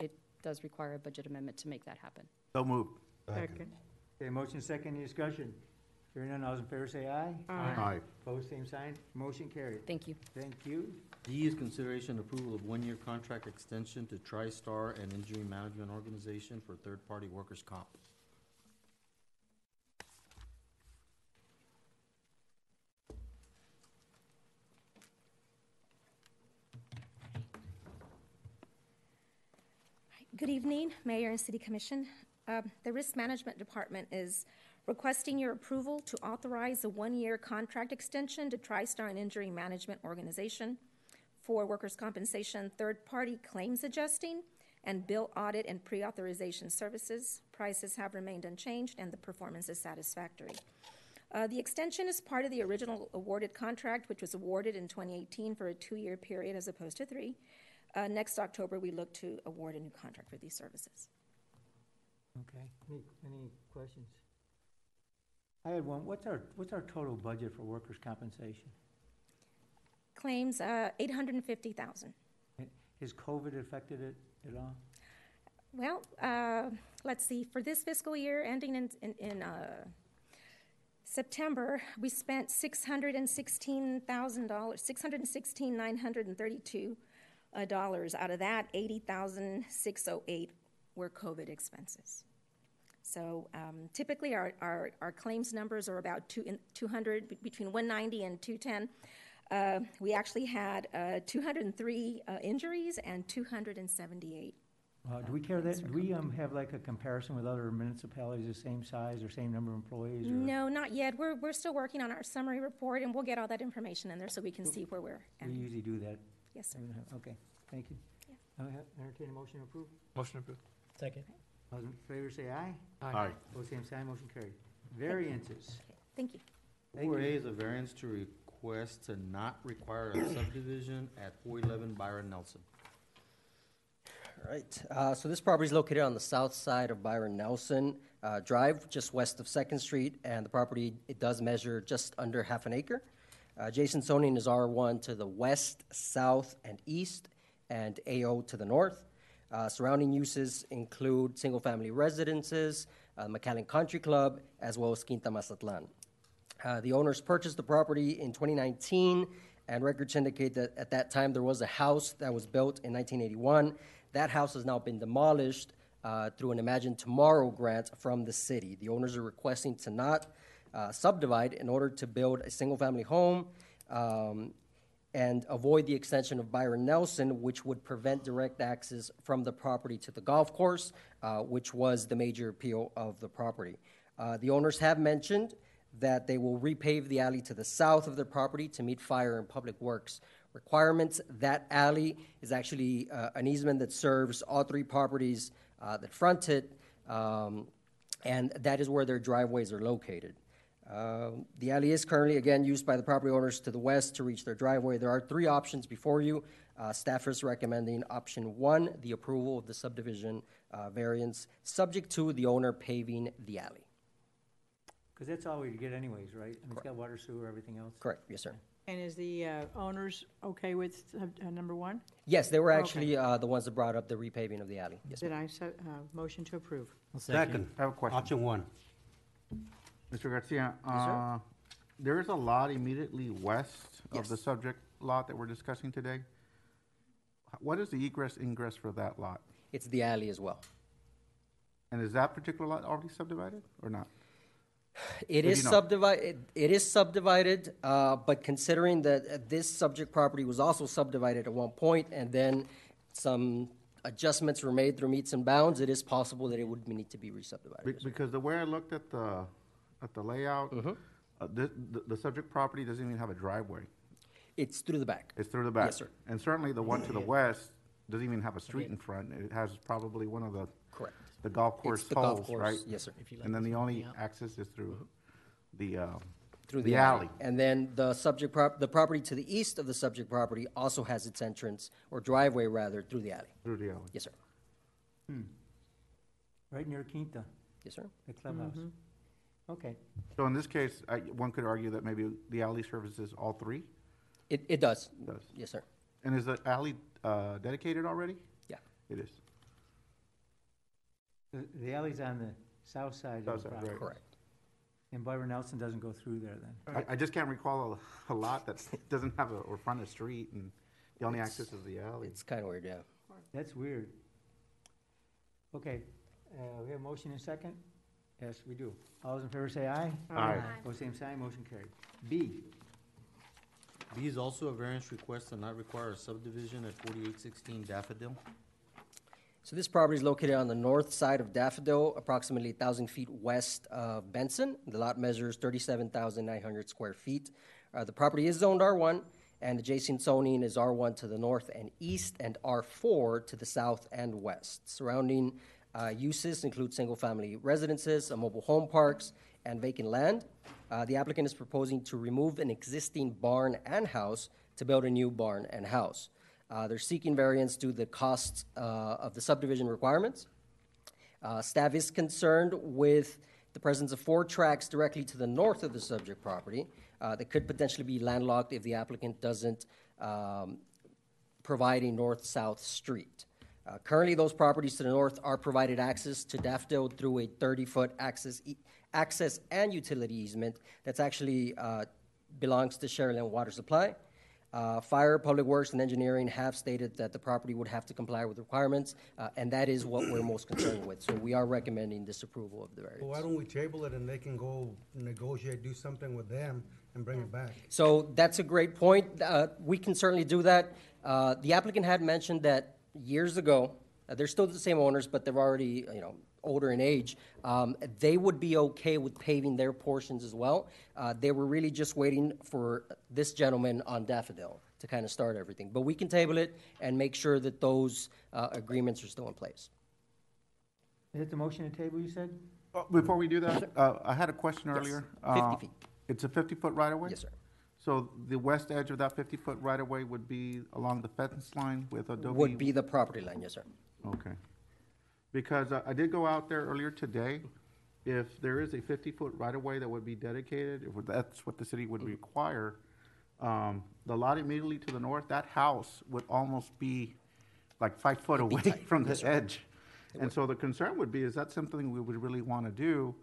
It does require a budget amendment to make that happen. So moved. Second. Okay, motion second, any discussion? Hearing none, all those in favor say aye. Aye. Aye. Opposed, same sign, motion carried. Thank you. Thank you. D is consideration approval of one-year contract extension to TriStar and Injury Management Organization for third-party workers' comp. Good evening, Mayor and City Commission. Um, The Risk Management Department is requesting your approval to authorize a one-year contract extension to TriStar and Injury Management Organization for workers' compensation third-party claims adjusting and bill audit and pre-authorization services. Prices have remained unchanged and the performance is satisfactory. Uh, The extension is part of the original awarded contract, which was awarded in 2018 for a two-year period as opposed to three. Uh, Next October, we look to award a new contract for these services. Okay, any, any questions? I had one, what's our, what's our total budget for workers' compensation? Claims, uh, 850,000. Has COVID affected it at all? Well, uh, let's see, for this fiscal year ending in, in, in uh, September, we spent $616,000, $616,932 uh, dollars. Out of that, 80,608 were COVID expenses. So um, typically, our, our, our claims numbers are about two, 200, between 190 and 210. Uh, we actually had uh, 203 uh, injuries and 278 Uh, do we care that, do we, um, have like a comparison with other municipalities the same size or same number of employees or? No, not yet. We're, we're still working on our summary report, and we'll get all that information in there so we can see where we're at. We usually do that. Yes, sir. Okay, thank you. I entertain a motion to approve. Motion approved. Second. All those in favor say aye. Aye. Aye. Both same sign, motion carried. Variances. Thank you. Thank Four A you. is a variance to request to not require a subdivision at four eleven Byron Nelson. All right, uh, so this property is located on the south side of Byron Nelson uh, Drive, just west of Second Street, and the property, it does measure just under half an acre. Uh, Adjacent zoning is R1 to the west, south, and east, and AO to the north. Uh, Surrounding uses include single-family residences, uh, McAllen Country Club, as well as Quinta Mazatlan. Uh, The owners purchased the property in 2019, and records indicate that at that time there was a house that was built in 1981. That house has now been demolished uh, through an Imagine Tomorrow grant from the city. The owners are requesting to not uh, subdivide in order to build a single-family home um, and avoid the extension of Byron Nelson, which would prevent direct access from the property to the golf course, uh, which was the major appeal of the property. Uh, the owners have mentioned that they will repave the alley to the south of their property to meet fire and public works requirements. That alley is actually uh, an easement that serves all three properties uh, that front it, um, and that is where their driveways are located. Um, The alley is currently, again, used by the property owners to the west to reach their driveway. There are three options before you. Uh, Staff is recommending option one, the approval of the subdivision uh, variance, subject to the owner paving the alley. Because that's all we get anyways, right? And it's got water, sewer, everything else? Correct, yes, sir. And is the uh, owners okay with uh, uh, number one? Yes, they were Okay. actually uh, the ones that brought up the repaving of the alley. Yes, Then I, se- uh, motion to approve. Second, I have a question. Option one. Mr. Garcia, uh, there is a lot immediately west of Yes. the subject lot that we're discussing today. What is the egress ingress for that lot? It's the alley as well. And is that particular lot already subdivided or not? It is subdivided, it is subdivided, uh, but considering that uh, this subject property was also subdivided at one point, and then some adjustments were made through meets and bounds, it is possible that it would need to be Be- re-subdivided. Because the way I looked at the, at the layout, Mm-hmm. uh, the, the- the subject property doesn't even have a driveway. It's through the back. It's through the back. Yes, sir. And certainly the one to the west doesn't even have a street in front. It has probably one of the. Correct. The golf course It's the golf holes, course, right? yes, sir. If you And then the only Yeah. access is through the, uh, Through the alley. And then the subject prop, the property to the east of the subject property also has its entrance, or driveway rather, through the alley. Through the alley. Yes, sir. Hmm. Right near Quinta, Yes, sir. the clubhouse. Okay. So in this case, I, one could argue that maybe the alley services all three? It, it does. Does. Yes, sir. And is the alley, uh, dedicated already? Yeah. It is. The, the alley's on the south side South of the side, property. right. Correct. And Byron Nelson doesn't go through there then? I, I just can't recall a, a lot that doesn't have a, or front a street and the only access is the alley. It's kind of weird, yeah. That's weird. Okay, uh, we have a motion and second? Yes, we do. All those in favor say aye. Aye. Both same sign, motion carried. B, B is also a variance request to not require a subdivision at forty-eight sixteen Daffodil. So this property is located on the north side of Daffodil, approximately 1,000 feet west of Bentsen. The lot measures 37,900 square feet. Uh, The property is zoned R1, and adjacent zoning is R1 to the north and east, and R4 to the south and west. Surrounding uh, uses include single-family residences, uh, mobile home parks, and vacant land. Uh, The applicant is proposing to remove an existing barn and house to build a new barn and house. Uh, They're seeking variance due to the cost uh, of the subdivision requirements. Uh, Staff is concerned with the presence of four tracks directly to the north of the subject property that could potentially be landlocked if the applicant doesn't um, provide a north-south street. Uh, Currently, those properties to the north are provided access to Daffodil through a 30-foot access, e- access and utility easement that's actually uh, belongs to Sharyland Water Supply. Uh, Fire, Public Works, and Engineering have stated that the property would have to comply with requirements, uh, and that is what we're most concerned with. So we are recommending disapproval of the variance. Well, why don't we table it and they can go negotiate, do something with them and bring it back? So that's a great point. Uh, we can certainly do that. Uh, the applicant had mentioned that years ago, uh, they're still the same owners, but they're already, you know, older in age. Um, they would be okay with paving their portions as well. Uh, they were really just waiting for this gentleman on Daffodil to kind of start everything. But we can table it and make sure that those uh, agreements are still in place. Is it the motion to table, you said? Uh, Before we do that, uh, I had a question Yes, earlier. 50 Uh, feet. It's a 50-foot right-of-way? Yes, sir. So the west edge of that 50-foot right-of-way would be along the fence line with Adobe? Would be the property line, yes, sir. Okay. Because I I did go out there earlier today. If there is a 50-foot right-of-way that would be dedicated, if that's what the city would require, um, the lot immediately to the north, that house would almost be like five foot away from the yes, sir. edge. And so the concern would be, is that something we would really want to do,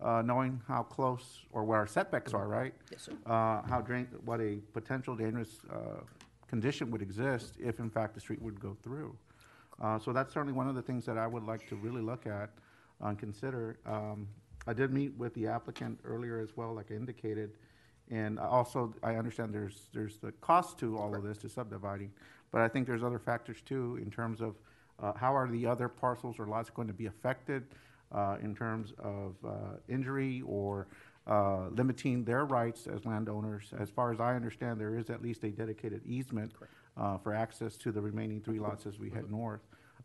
uh, knowing how close or where our setbacks are, right? Yes, sir. Uh, How drain, what a potential dangerous uh, condition would exist if in fact the street would go through. Uh, So that's certainly one of the things that I would like to really look at and consider. Um, I did meet with the applicant earlier as well, like I indicated, and I also, I understand there's, there's the cost to all of this, to subdividing, but I think there's other factors too, in terms of uh, how are the other parcels or lots going to be affected in terms of uh, injury or uh, limiting their rights as landowners. As far as I understand, there is at least a dedicated easement uh, for access to the remaining three lots as we head north.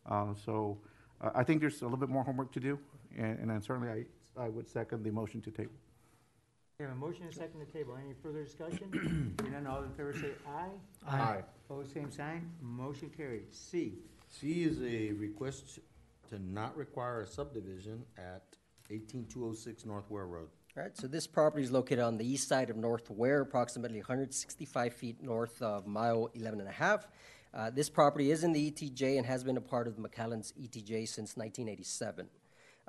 Uh, So uh, I think there's a little bit more homework to do, and and then certainly I, I would second the motion to table. We have a motion and a second to table. Any further discussion? Hearing none, all in favor say aye. Aye. Opposed, same sign. Motion carried. C. C is a request to not require a subdivision at 18206 North Ware Road. All right, so this property is located on the east side of North Ware, approximately 165 feet north of mile 11 and a half. Uh, this property is in the ETJ and has been a part of McAllen's ETJ since 1987.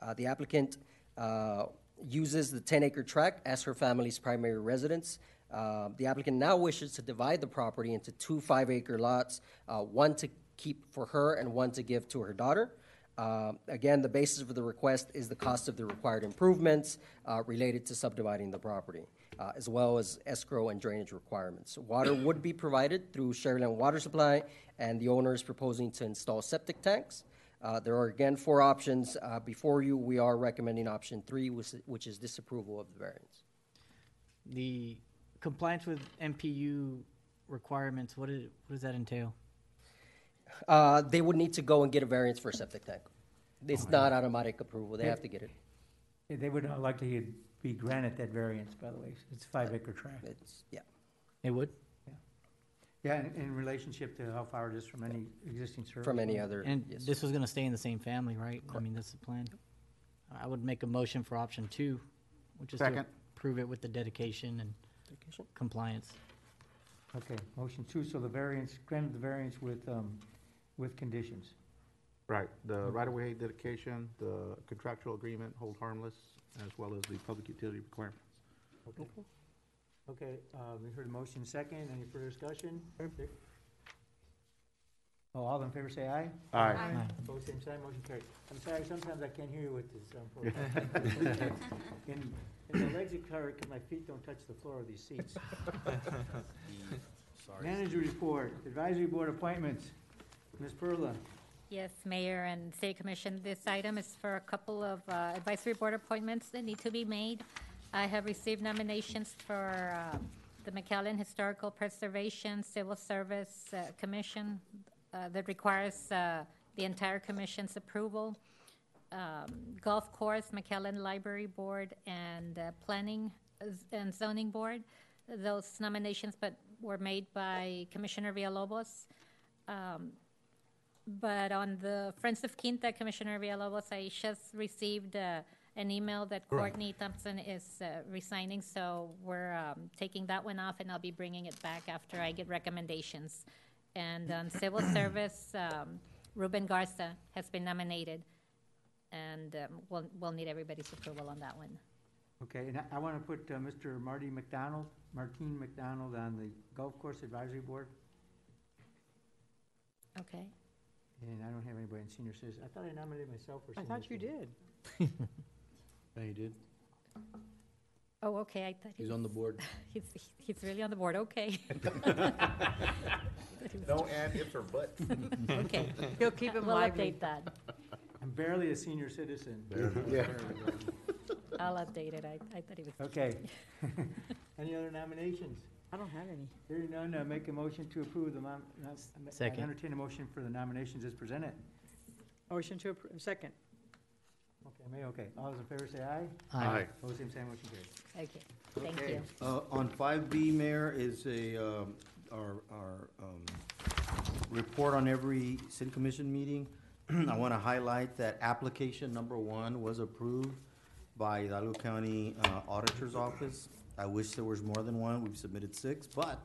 Uh, the applicant uh, uses the 10 acre tract as her family's primary residence. Uh, the applicant now wishes to divide the property into two five acre lots, uh, one to keep for her and one to give to her daughter. Uh, Again, the basis for the request is the cost of the required improvements uh, related to subdividing the property, uh, as well as escrow and drainage requirements. Water would be provided through Sharyland Water Supply, and the owner is proposing to install septic tanks. Uh, There are again four options. Uh, Before you, we are recommending option three, which which is disapproval of the variance. The compliance with MPU requirements, what does that entail? Uh, They would need to go and get a variance for a septic tank. It's not automatic approval, they have to get it. Yeah, They would not likely be granted that variance, by the way. It's five acre tract. It's, yeah. It would? Yeah, in, in relationship to how far it is from any existing service. From any other, And yes. this was gonna stay in the same family, right? I mean, that's the plan. I would make a motion for option two, which is to Second. approve it with the dedication and compliance. Okay, motion two, so the variance, granted the variance with, um, with conditions. Right, the right-of-way dedication, the contractual agreement, hold harmless, as well as the public utility requirements. Okay. Okay, uh, we heard a motion second. Any further discussion? Oh, all in favor say aye. Aye. Aye. Opposed, same sign, motion carried. I'm sorry, sometimes I can't hear you with this, um, And, and the legs are covered because my feet don't touch the floor of these seats. Sorry. Manager report, advisory board appointments. Ms. Perla. Yes, Mayor and City Commission, this item is for a couple of uh, advisory board appointments that need to be made. I have received nominations for uh, the McAllen Historical Preservation Civil Service uh, Commission uh, that requires uh, the entire commission's approval. Um, Golf Course, McAllen Library Board, and uh, Planning and Zoning Board. Those nominations but were made by Commissioner Villalobos. Um, but on the Friends of Quinta, Commissioner Villalobos, I just received uh, an email that. Courtney Thompson is uh, resigning, so we're um, taking that one off, and I'll be bringing it back after I get recommendations. And on Civil Service, um, Ruben Garza has been nominated, and um, we'll, we'll need everybody's approval on that one. Okay, and I- I want to put uh, Mr. Marty McDonald, Martine McDonald on the Golf Course Advisory Board, Okay. And I don't have anybody in senior citizen. I thought I nominated myself for senior. I senior thought you citizen. did. Yeah, he did. Oh, okay, I thought He's was- on the board. He's, he's really on the board, okay. No and, ifs, or buts. Okay. He'll keep him We'll lively. update that. I'm barely a senior citizen. Barely. Yeah. I'll update it. I, I thought he was. Okay. Any other nominations? I don't have any. Hearing none, uh, make a motion to approve the, mon- nom- I Second. entertain a motion for the nominations as presented. Motion to approve, second. Okay, May, okay. All those in favor say aye. Aye. Aye. Opposed, same sign, motion carries. Okay, thank Okay. you. Uh, on five B, Mayor, is a, um, our, our, um, report on every city commission meeting. I wanna highlight that application number one was approved by Hidalgo County uh, Auditor's Office. I wish there was more than one, we've submitted six, but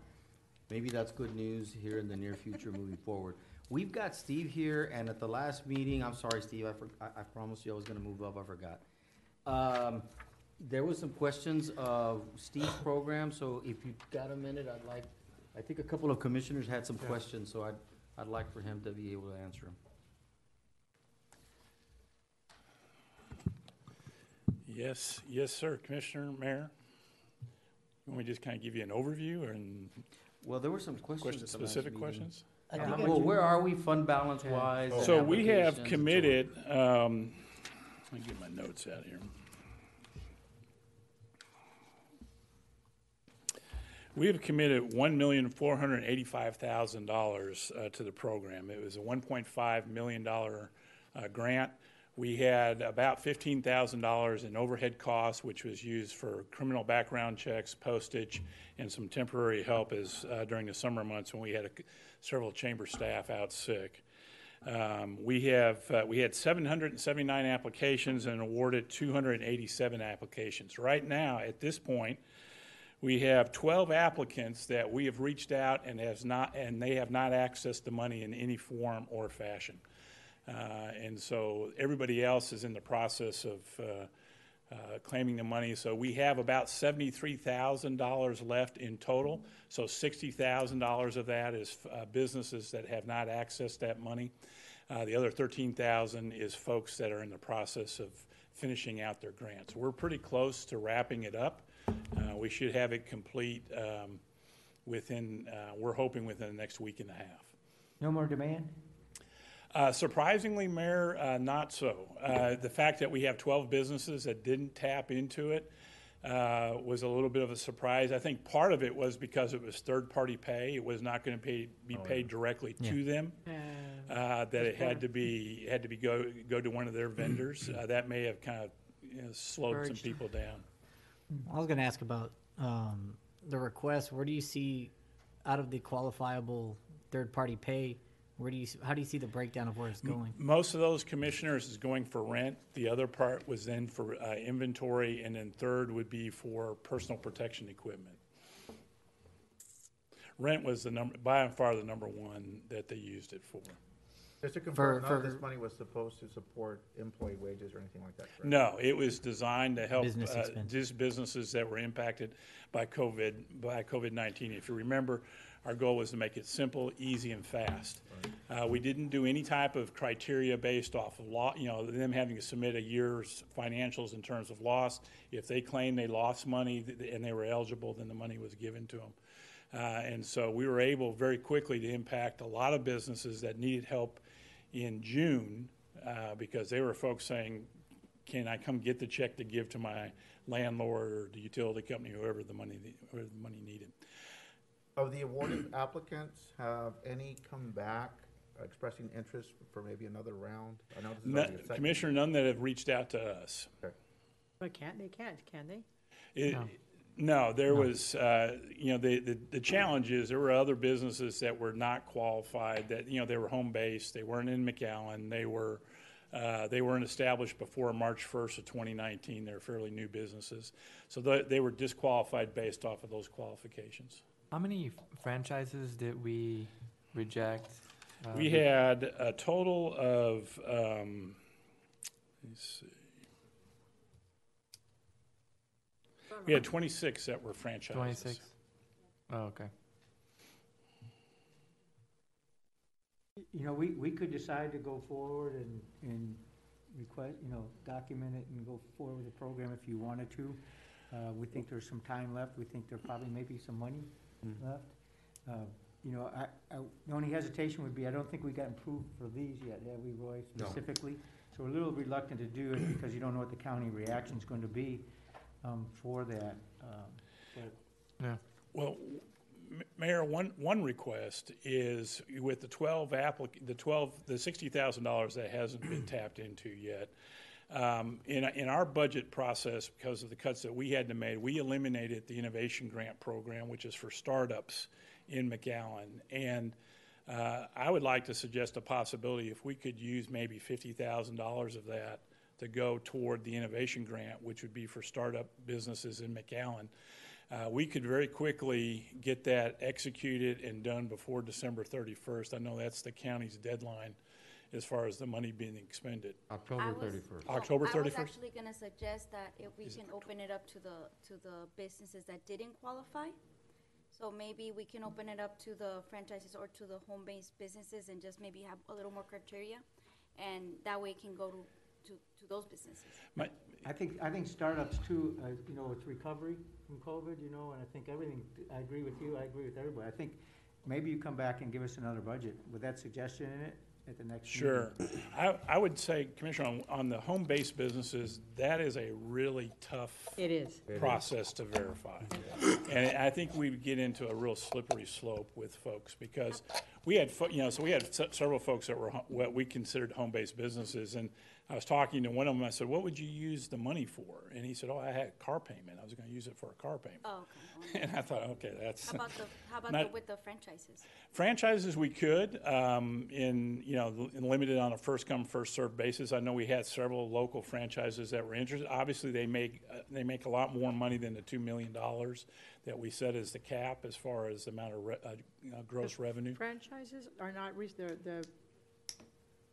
maybe that's good news here in the near future moving forward. We've got Steve here, and at the last meeting, I'm sorry, Steve, I for, I, I promised you I was gonna move up, I forgot. Um, there was some questions of Steve's program, so if you've got a minute, I'd like, I think a couple of commissioners had some Yeah. questions, so I'd, I'd like for him to be able to answer them. Yes, yes, sir, Commissioner, Mayor. You want me just kind of give you an overview or in? Well, there were some questions at the last Specific meeting. questions? I think Well, where are we fund balance wise? and So we have and so on? committed, um, let me get my notes out here. We have committed one million, four hundred and eighty-five thousand dollars, uh, to the program. It was a one point five million dollar, uh, grant. We had about fifteen thousand dollars in overhead costs, which was used for criminal background checks, postage, and some temporary help as, uh, during the summer months when we had a, several chamber staff out sick. Um, we have, uh, we had seven hundred and seventy-nine applications and awarded two hundred and eighty-seven applications. Right now, at this point, we have 12 applicants that we have reached out and has not, and they have not accessed the money in any form or fashion. Uh, and so everybody else is in the process of uh, uh, claiming the money. So we have about $73,000 left in total. So $60,000 of that is businesses that have not accessed that money. The other 13,000 is folks that are in the process of finishing out their grants. We're pretty close to wrapping it up. Uh, we should have it complete um, within, uh, we're hoping within the next week and a half. No more demand? Uh, surprisingly, Mayor, uh, not so. Uh, the fact that we have 12 businesses that didn't tap into it uh, was a little bit of a surprise. I think part of it was because it was third-party pay. It was not going to pay, be paid directly to them. Uh, that it had to be had to be go go to one of their vendors. Uh, that may have kind of you know, slowed some people down. I was going to ask about um, the request. Where do you see, out of the qualifiable third-party pay, where do you, how do you see the breakdown of where it's going? Most of those commissioners is going for rent. The other part was then for uh, inventory, and then third would be for personal protection equipment. Rent was the number, by and far the number one that they used it for. Just to confirm, none of for- this money was supposed to support employee wages or anything like that, correct? No, it was designed to help Business uh, expense. just businesses that were impacted by COVID, by COVID-19. If you remember, our goal was to make it simple, easy, and fast. Uh, We didn't do any type of criteria based off of law, you know, them having to submit a year's financials in terms of loss. If they claimed they lost money th- and they were eligible, then the money was given to them. Uh, And so we were able very quickly to impact a lot of businesses that needed help in June, uh, because there were folks saying, can I come get the check to give to my landlord or the utility company, whoever the money, whoever the money needed? Of the awarded applicants, have any come back expressing interest for maybe another round? I know this is None- only your second. Commissioner, none that have reached out to us. But can't, they can't, can they? It, No. no. there was, uh, you know, the, the, the challenge is there were other businesses that were not qualified, that, you know, they were home-based, they weren't in McAllen, they were, uh, they weren't established before March 1st of 2019, they're fairly new businesses. So they, they were disqualified based off of those qualifications. How many franchises did we reject? Uh, We had a total of, um, let me see. We had 26 that were franchises. 26? Oh, okay. You know, we, we could decide to go forward and, and request, you know, document it and go forward with the program if you wanted to. Uh, we think there's some time left, we think there probably may be some money left. Uh, You know, I, I, the only hesitation would be, I don't think we got approved for these yet, have we, Roy, No. specifically? So we're a little reluctant to do it because you don't know what the county reaction's going to be, um, for that, um, but. Yeah. Well, M- Mayor, one, one request is with the twelve applic, the twelve, the sixty thousand dollars that hasn't been tapped into yet. Um, in, in our budget process, because of the cuts that we had to make, we eliminated the innovation grant program, which is for startups in McAllen. And, uh, I would like to suggest a possibility if we could use maybe fifty thousand dollars of that to go toward the innovation grant, which would be for startup businesses in McAllen. Uh, we could very quickly get that executed and done before December 31st. I know that's the county's deadline as far as the money being expended. October I was- 31st. October I was 31st? actually gonna suggest that if we can open it up to the, to the businesses that didn't qualify. So maybe we can open it up to the franchises or to the home-based businesses and just maybe have a little more criteria. And that way it can go to, to, to those businesses. My, I think, I think startups too, uh, you know, it's recovery from COVID, you know, and I think everything, I agree with you, I agree with everybody. I think maybe you come back and give us another budget with that suggestion in it at the next meeting. Sure. I, I would say, Commissioner, on, on the home-based businesses, that is a really tough It is. It is. process to verify. And I think we get into a real slippery slope with folks because we had, fo- you know, so we had se- several folks that were ho- what we considered home-based businesses. And I was talking to one of them, I said, what would you use the money for? And he said, oh, I had a car payment. I was going to use it for a car payment. Oh, okay. And I thought, okay, that's. How about the, how about not- the, with the franchises? Franchises, we could, um, in, you know, in limited on a first-come, first-served basis. I know we had several local franchises that were interested. Obviously, they make, uh, they make a lot more money than the two million dollars that we set as the cap as far as the amount of, re- uh, you know, gross revenue. Franchises are not, re- the, the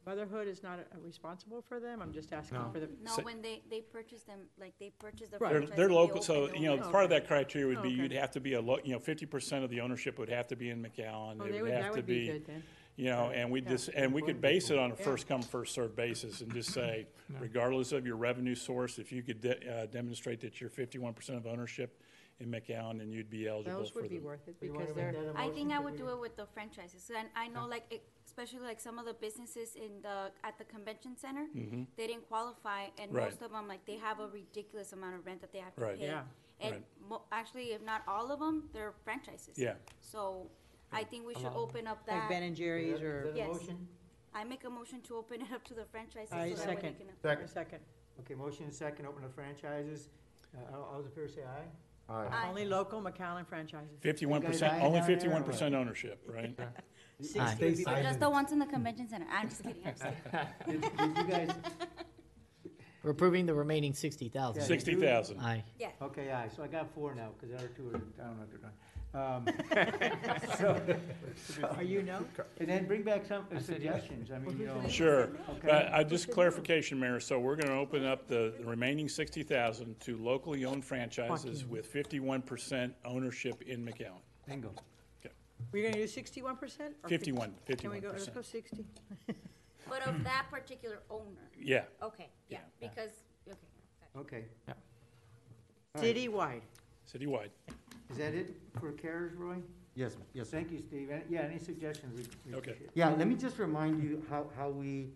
motherhood is not uh, responsible for them, I'm just asking No. for the. No, So- when they, they purchase them, like they purchase the Right. They're, franchise. they're and they local, so, open you know, their own part of that criteria would be Okay. you'd have to be a, lo- you know, fifty percent of the ownership would have to be in McAllen. Oh, It they would would- have that to would be be, good then. You know, and we Yeah. just, and we could base it on a Yeah. first-come, first-served basis and just say, regardless of your revenue source, if you could de- uh, demonstrate that you're fifty-one percent of ownership in McAllen, then you'd be eligible Those for would be the. worth it, because make they're, that a I think I would do it with the franchises, and I know like, it- especially like some of the businesses in the, at the convention center, Mhm. they didn't qualify, and Right. most of them, like, they have a ridiculous amount of rent that they have to Right. pay. Yeah. And Right. mo- actually, if not all of them, they're franchises. Yeah. So I think we should Allow- open up that. like Ben that. and Jerry's or. Is that a Yes. motion? I make a motion to open it up to the franchises. I so that way they second. can- Second. Second. Okay, motion and second, open the franchises. Uh, all all those in favor say aye? Aye. Aye. Only local McAllen franchises. Fifty-one You guys percent, eyeing only down there or fifty-one percent ownership, right? Sixty Aye. would be just the ones in the convention center. I'm just kidding, I'm just kidding. Did, did you guys, We're approving the remaining sixty thousand. Yeah. Sixty thousand. Aye. Yeah. okay, aye, so I got four now, because the other two are, I don't know what they're doing. Um, so- Are you no? And then bring back some uh, I said yes. suggestions, I mean, you know. Sure, Okay. but I just clarification, Mayor, so we're gonna open up the the remaining sixty thousand to locally owned franchises with fifty-one percent ownership in McAllen. Bingo. We're gonna do sixty-one percent? 51, Can we go, let's 51%. go sixty. But of that particular owner. Yeah, Okay, yeah, Yeah. because, okay. Okay, Citywide. citywide. is that it for CARES, Roy? Yes, yes, sir. Thank you, Steve. Any- Yeah, any suggestions? we- we Okay. appreciate. Yeah, let me just remind you how, how we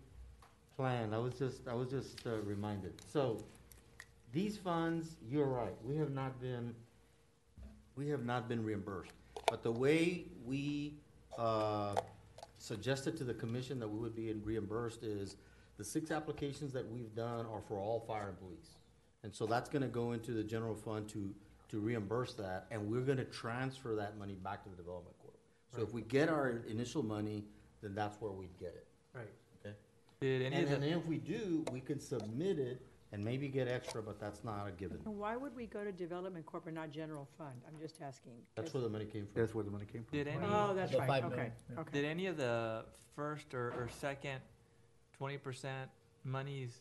plan. I was just, I was just uh, reminded. So, these funds, you're right, we have not been, we have not been reimbursed. But the way we, uh, suggested to the commission that we would be reimbursed is the six applications that we've done are for all fire and police. And so that's gonna go into the general fund to, to reimburse that, and we're gonna transfer that money back to the development corp. So if we get our initial money, then that's where we'd get it, Right. okay? Did any And of the, then if we do, we can submit it and maybe get extra, but that's not a given. And Why would we go to Development Corp and not General Fund? I'm just asking. That's where the money came from. That's where the money came from. did any, Oh, that's The right, five okay, million, yeah. okay. did any of the first or, or second twenty percent monies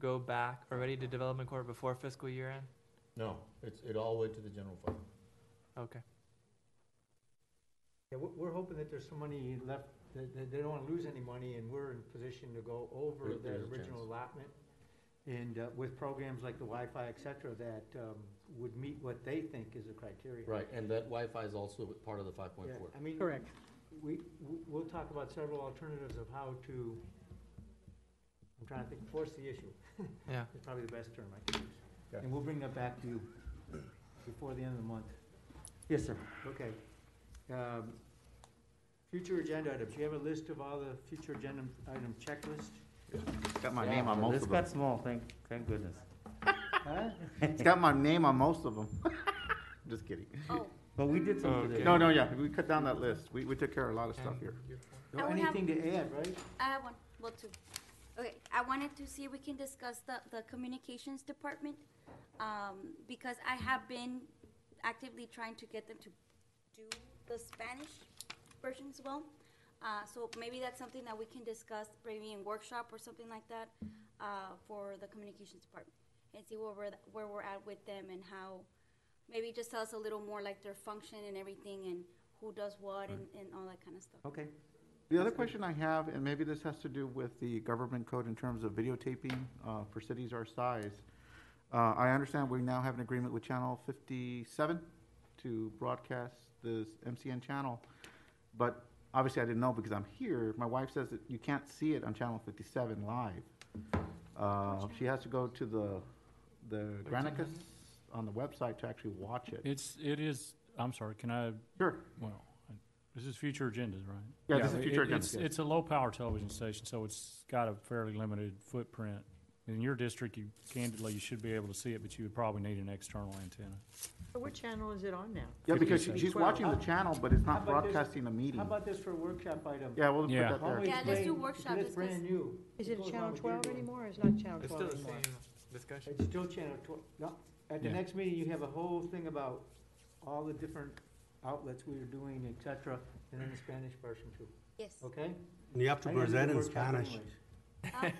go back already to development corp before fiscal year end? No, it's, it all went to the general fund. Okay. Yeah, we're, we're hoping that there's some money left, that, that they don't wanna lose any money, and we're in position to go over There- that there's a original chance. allotment. And, uh, with programs like the Wi-Fi, et cetera, that, um, would meet what they think is the criteria. Right, and that Wi-Fi is also part of the five point Yeah, four. I mean. Correct. We, we- we'll talk about several alternatives of how to, I'm trying to think, force the issue. Yeah. Is probably the best term I can use. Yeah. And we'll bring that back to you before the end of the month. Yes, sir. Okay. Um, Future agenda items, you have a list of all the future agenda item checklist? It's got my name on most It's of them. got small, thank, thank goodness. Huh? It's got my name on most of them. Just kidding. Oh, But we did some Okay. today. No, no, yeah, we cut down that list. We, we took care of a lot of stuff here. your- No, I would have- Anything to add, right? I have one, well, two. Okay, I wanted to see if we can discuss the, the communications department, um, because I have been actively trying to get them to do the Spanish version as well. Uh, so maybe that's something that we can discuss, maybe in workshop or something like that, uh, for the communications department. And see where we're, where we're at with them and how, maybe just tell us a little more like their function and everything and who does what and, and all that kind of stuff. Okay. The other question I have, and maybe this has to do with the government code in terms of videotaping uh, for cities our size. Uh, I understand we now have an agreement with Channel 57 to broadcast this MCN channel, but obviously I didn't know because I'm here. My wife says that you can't see it on Channel 57 live. Uh, She has to go to the, the Granicus on the website to actually watch it. It's, it is, I'm sorry, can I, Sure. well, I- this is future agendas, right? Yeah, this is future it- it's- agendas, yes. It's a low-power television station, so it's got a fairly limited footprint. In your district, you candidly, you should be able to see it, but you would probably need an external antenna. So what channel is it on now? Yeah, because she- she's watching the channel, but it's How not about this- broadcasting the meeting. How about this for a workshop item? Yeah, we'll put Yeah. that Why don't there. we Yeah, let's explain- do because workshop, It's discuss- brand new. Is it goes channel with twelve your- anymore, or is it not channel It's twelve still the anymore? same discussion. It's still channel twelve, no, at the Yeah. next meeting, you have a whole thing about all the different outlets we are doing, et cetera, and then the Spanish version too, Yes. okay? You have to I think it's a present good in workshop Spanish. anyways. Huh?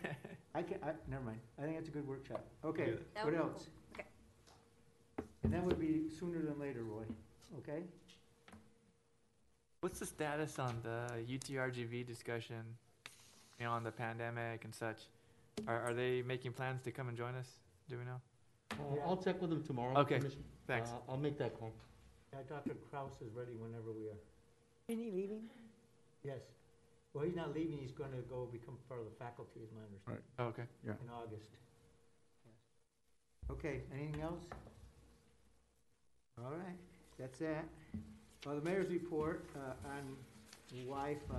I can, I, never mind, I think it's a good workshop, okay, That what would be else? cool. Okay. And that would be sooner than later, Roy, okay? What's the status on the UTRGV discussion, you know, on the pandemic and such? Are, are they making plans to come and join us? Do we know? Uh, I'll check with them tomorrow. Okay, Commissioner. thanks. Uh, I'll make that call. Yeah, Dr. Krouse is ready whenever we are. Isn't he leaving? Yes. Well, he's not leaving, he's gonna go become part of the faculty, is my understanding. Oh, okay. Yeah. in August. Okay, anything else? All right, that's that. Well, the mayor's report uh, on Wi-Fi.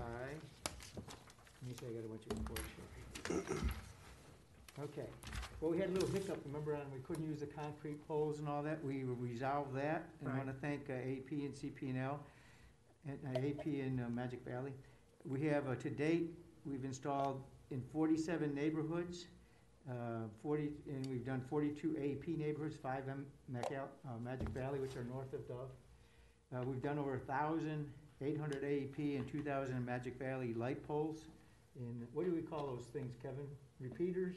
Let me see, I got a bunch of reports here. Okay, well, we had a little hiccup, remember, on we couldn't use the concrete poles and all that, we resolved that. And I wanna thank uh, AEP and CP and L, uh, AEP and uh, Magic Valley. We have, uh, to date, we've installed in forty-seven neighborhoods, uh, forty, and we've done forty-two AEP neighborhoods, five M, Macal, uh, Magic Valley, which are north of Dove. Uh, we've done over thousand, eight hundred AEP and two thousand Magic Valley light poles. In, what do we call those things, Kevin? Repeaters?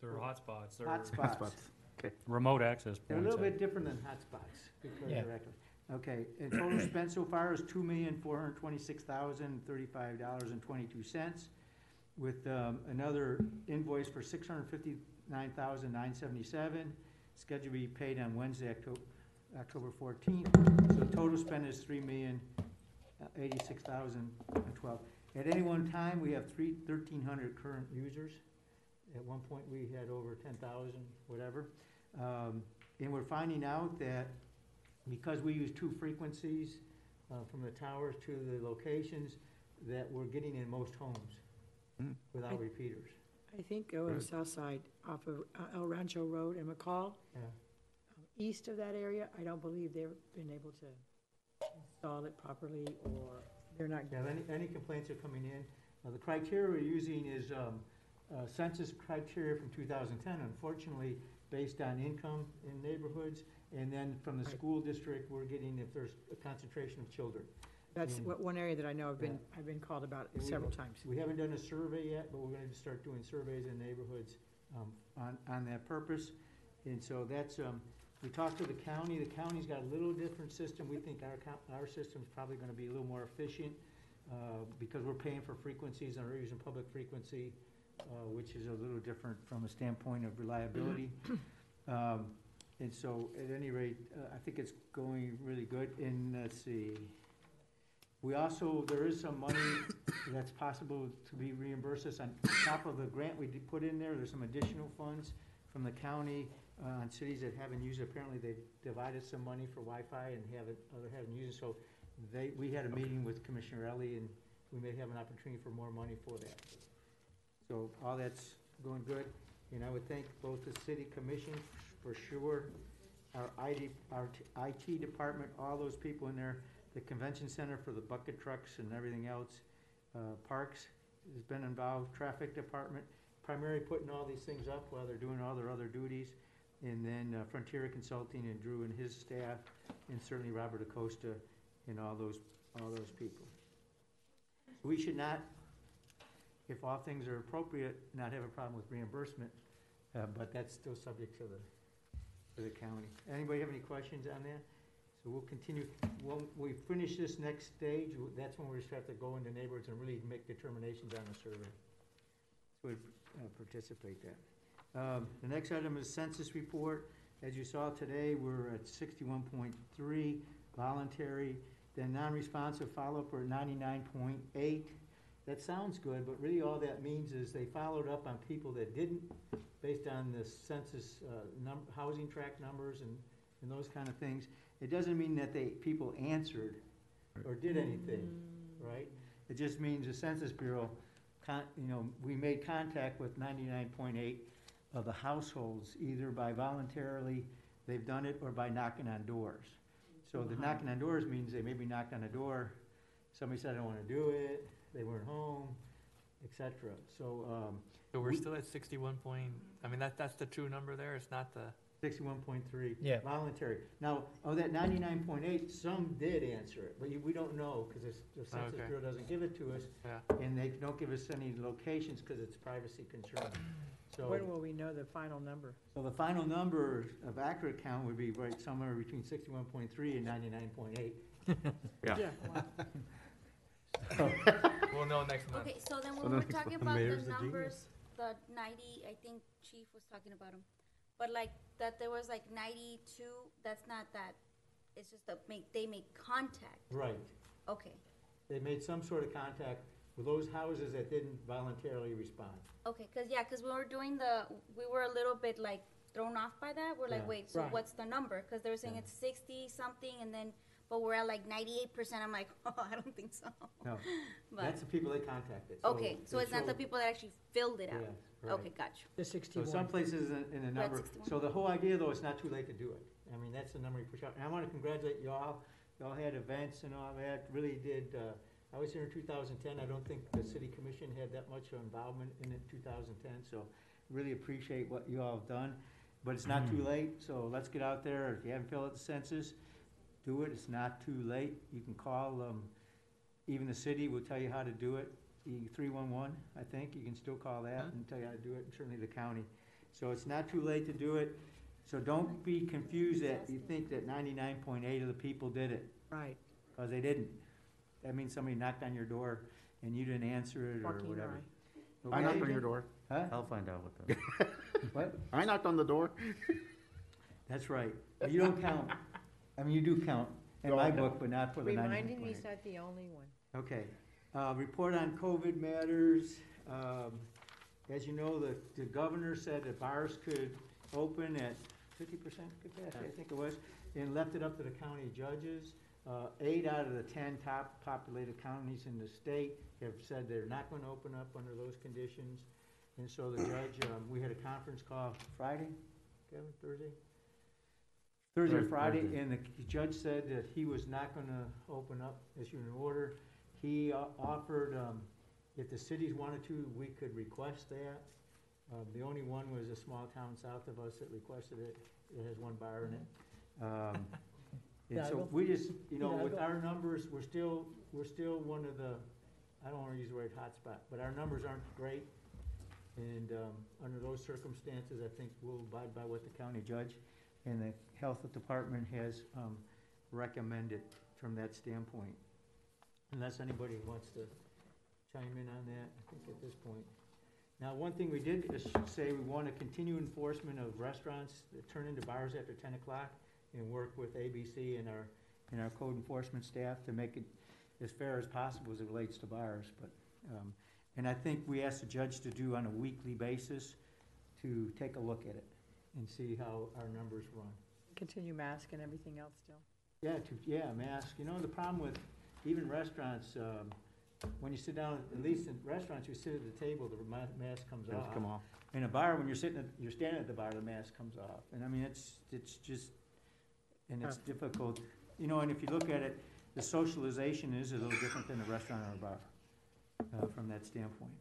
They're hotspots, they're Hotspots. Hotspots. Okay. remote access points. They're a little bit different than hotspots, because Yeah. they're active. Okay, and total spent so far is two million, four hundred twenty-six thousand, thirty-five dollars and twenty-two cents, with, um, another invoice for six hundred fifty-nine thousand, nine seventy-seven, scheduled to be paid on Wednesday, October, October fourteenth. So total spend is three million, uh, eighty-six thousand and twelve. At any one time, we have three, thirteen hundred current users. At one point, we had over ten thousand, whatever. Um, and we're finding out that because we use two frequencies, uh, from the towers to the locations, that we're getting in most homes Mm. without I- repeaters. I think on the Good. south side off of uh, El Rancho Road and McColl, Yeah. east of that area, I don't believe they've been able to install it properly or they're not. Yeah, any, any complaints are coming in. Uh, the criteria we're using is, um, uh, census criteria from two thousand ten, unfortunately, based on income in neighborhoods. And then from the Right. school district, we're getting if there's a concentration of children. That's what, one area that I know I've been. I've been called about And we- several times. We haven't done a survey yet, but we're gonna start doing surveys in neighborhoods, um, on, on that purpose. And so that's, um, we talked to the county, the county's got a little different system, we think our co- our system's probably gonna be a little more efficient, uh, because we're paying for frequencies and we're using public frequency, uh, which is a little different from a standpoint of reliability. Um, and so, at any rate, uh, I think it's going really good, and let's see. We also, there is some money that's possible to be reimbursed. Us on top of the grant we did put in there, there's some additional funds from the county, uh, on cities that haven't used it, apparently they've divided some money for Wi-Fi and haven't, other haven't used it, so they, we had a meeting with Commissioner Ellie, and we may have an opportunity for more money for that. So all that's going good, and I would thank both the city commission for sure, our our IT department, all those people in there, the convention center for the bucket trucks and everything else, uh, parks has been involved, traffic department, primarily putting all these things up while they're doing all their other duties, and then uh, Frontier Consulting and Drew and his staff, and certainly Robert Acosta and all those, all those people. We should not, if all things are appropriate, not have a problem with reimbursement, uh, but that's still subject to the, to the county. Anybody have any questions on that? So we'll continue, when we finish this next stage, that's when we just have to go into neighborhoods and really make determinations on the survey. So we uh, participate that. Um, The next item is census report. As you saw today, we're at sixty-one point three voluntary, then non-responsive follow-up, we're at ninety-nine point eight. That sounds good, but really all that means is they followed up on people that didn't, based on the census, uh, num, housing tract numbers and, and those kind of things. It doesn't mean that they, people answered or did anything, right? It just means the Census Bureau, con, you know, we made contact with ninety-nine point eight of the households, either by voluntarily, they've done it, or by knocking on doors. So the knocking on doors means they maybe knocked on a door, somebody said, I don't wanna do it, they weren't home, et cetera. So, um, So we're We- still at sixty-one point, I mean, that, that's the true number there, it's not the, Sixty-one point three. Yeah. Voluntary. Now, of that ninety-nine point eight, some did answer it, but you, we don't know, because the Census Okay. Bureau doesn't give it to us. Yeah. And they don't give us any locations, because it's privacy concern. So, When will we know the final number? so the final number of accurate count would be right somewhere between sixty-one point three and ninety-nine point eight. Yeah. we'll know next month. Okay, so then when then we're talking the about the the numbers, the ninety, I think Chief was talking about them. But like, that there was like ninety-two, that's not that, it's just that make, they make contact. Right. Okay, They made some sort of contact with those houses that didn't voluntarily respond. okay, cause yeah, cause we were doing the, we were a little bit like thrown off by that. We're like, Yeah. wait, so Right. what's the number? Cause they were saying Yeah. it's sixty something and then, but we're at like ninety-eight percent. I'm like, oh, I don't think so. No, But- that's the people they contacted. So Okay, so they it's not the showed- people that actually filled it out? Yeah, right. Okay, gotcha. The So sixty-one. some places in, in the We're at number, 61. so the whole idea though, it's not too late to do it. I mean, that's the number you push out. And I wanna congratulate y'all. Y'all had events and all that, really did, uh, I was here in two thousand ten. I don't think the city commission had that much involvement in it two thousand ten, so really appreciate what you all have done. But it's not too late, so let's get out there. If you haven't filled out the census, do it. It's not too late. You can call, um, even the city will tell you how to do it. Three-one-one, I think, you can still call that and tell you how to do it, and certainly the county. So it's not too late to do it. So don't be confused that you think that ninety-nine point eight of the people did it, Right. because they didn't. That means somebody knocked on your door and you didn't answer it or Joaquin or whatever. I knocked on your door. Huh? I'll find out what the. What? I knocked on the door. That's right. You don't count. I mean, you do count in my book, but not for the ninety-nine Reminding me point he's not the only one. Okay, uh, report on COVID matters. Um, as you know, the, the governor said that bars could open at fifty percent capacity, I think it was, and left it up to the county judges. Uh, eight out of the ten top populated counties in the state have said they're not gonna open up under those conditions. And so the judge, um, we had a conference call Friday, Kevin, Thursday? Thursday or Thurs- Friday, Thursday. and the judge said that he was not gonna open up, issue an order. He uh, offered, um, if the cities wanted to, we could request that. Um, the only one was a small town south of us that requested it, it has one bar in it. Um, And so Hidalgo? we just, you know, with Hidalgo? our numbers, we're still, we're still one of the, I don't wanna use the word hotspot, but our numbers aren't great. And, um, under those circumstances, I think we'll abide by what the county judge and the health department has, um, recommended from that standpoint. Unless anybody wants to chime in on that, I think at this point. Now, one thing we did is say we want to continue enforcement of restaurants that turn into bars after ten o'clock and work with ABC and our, and our code enforcement staff to make it as fair as possible as it relates to bars, but, um, and I think we asked the judge to do on a weekly basis to take a look at it and see how our numbers run. Continue mask and everything else still. Yeah, to, yeah, mask. You know, the problem with even restaurants, um, when you sit down, at least in restaurants, you sit at the table, the ma- mask comes Does off. come off. In a bar, when you're sitting, at you're standing at the bar, the mask comes off. And I mean, it's, it's just, and it's difficult. You know, and if you look at it, the socialization is a little different than a restaurant or a bar, uh, from that standpoint.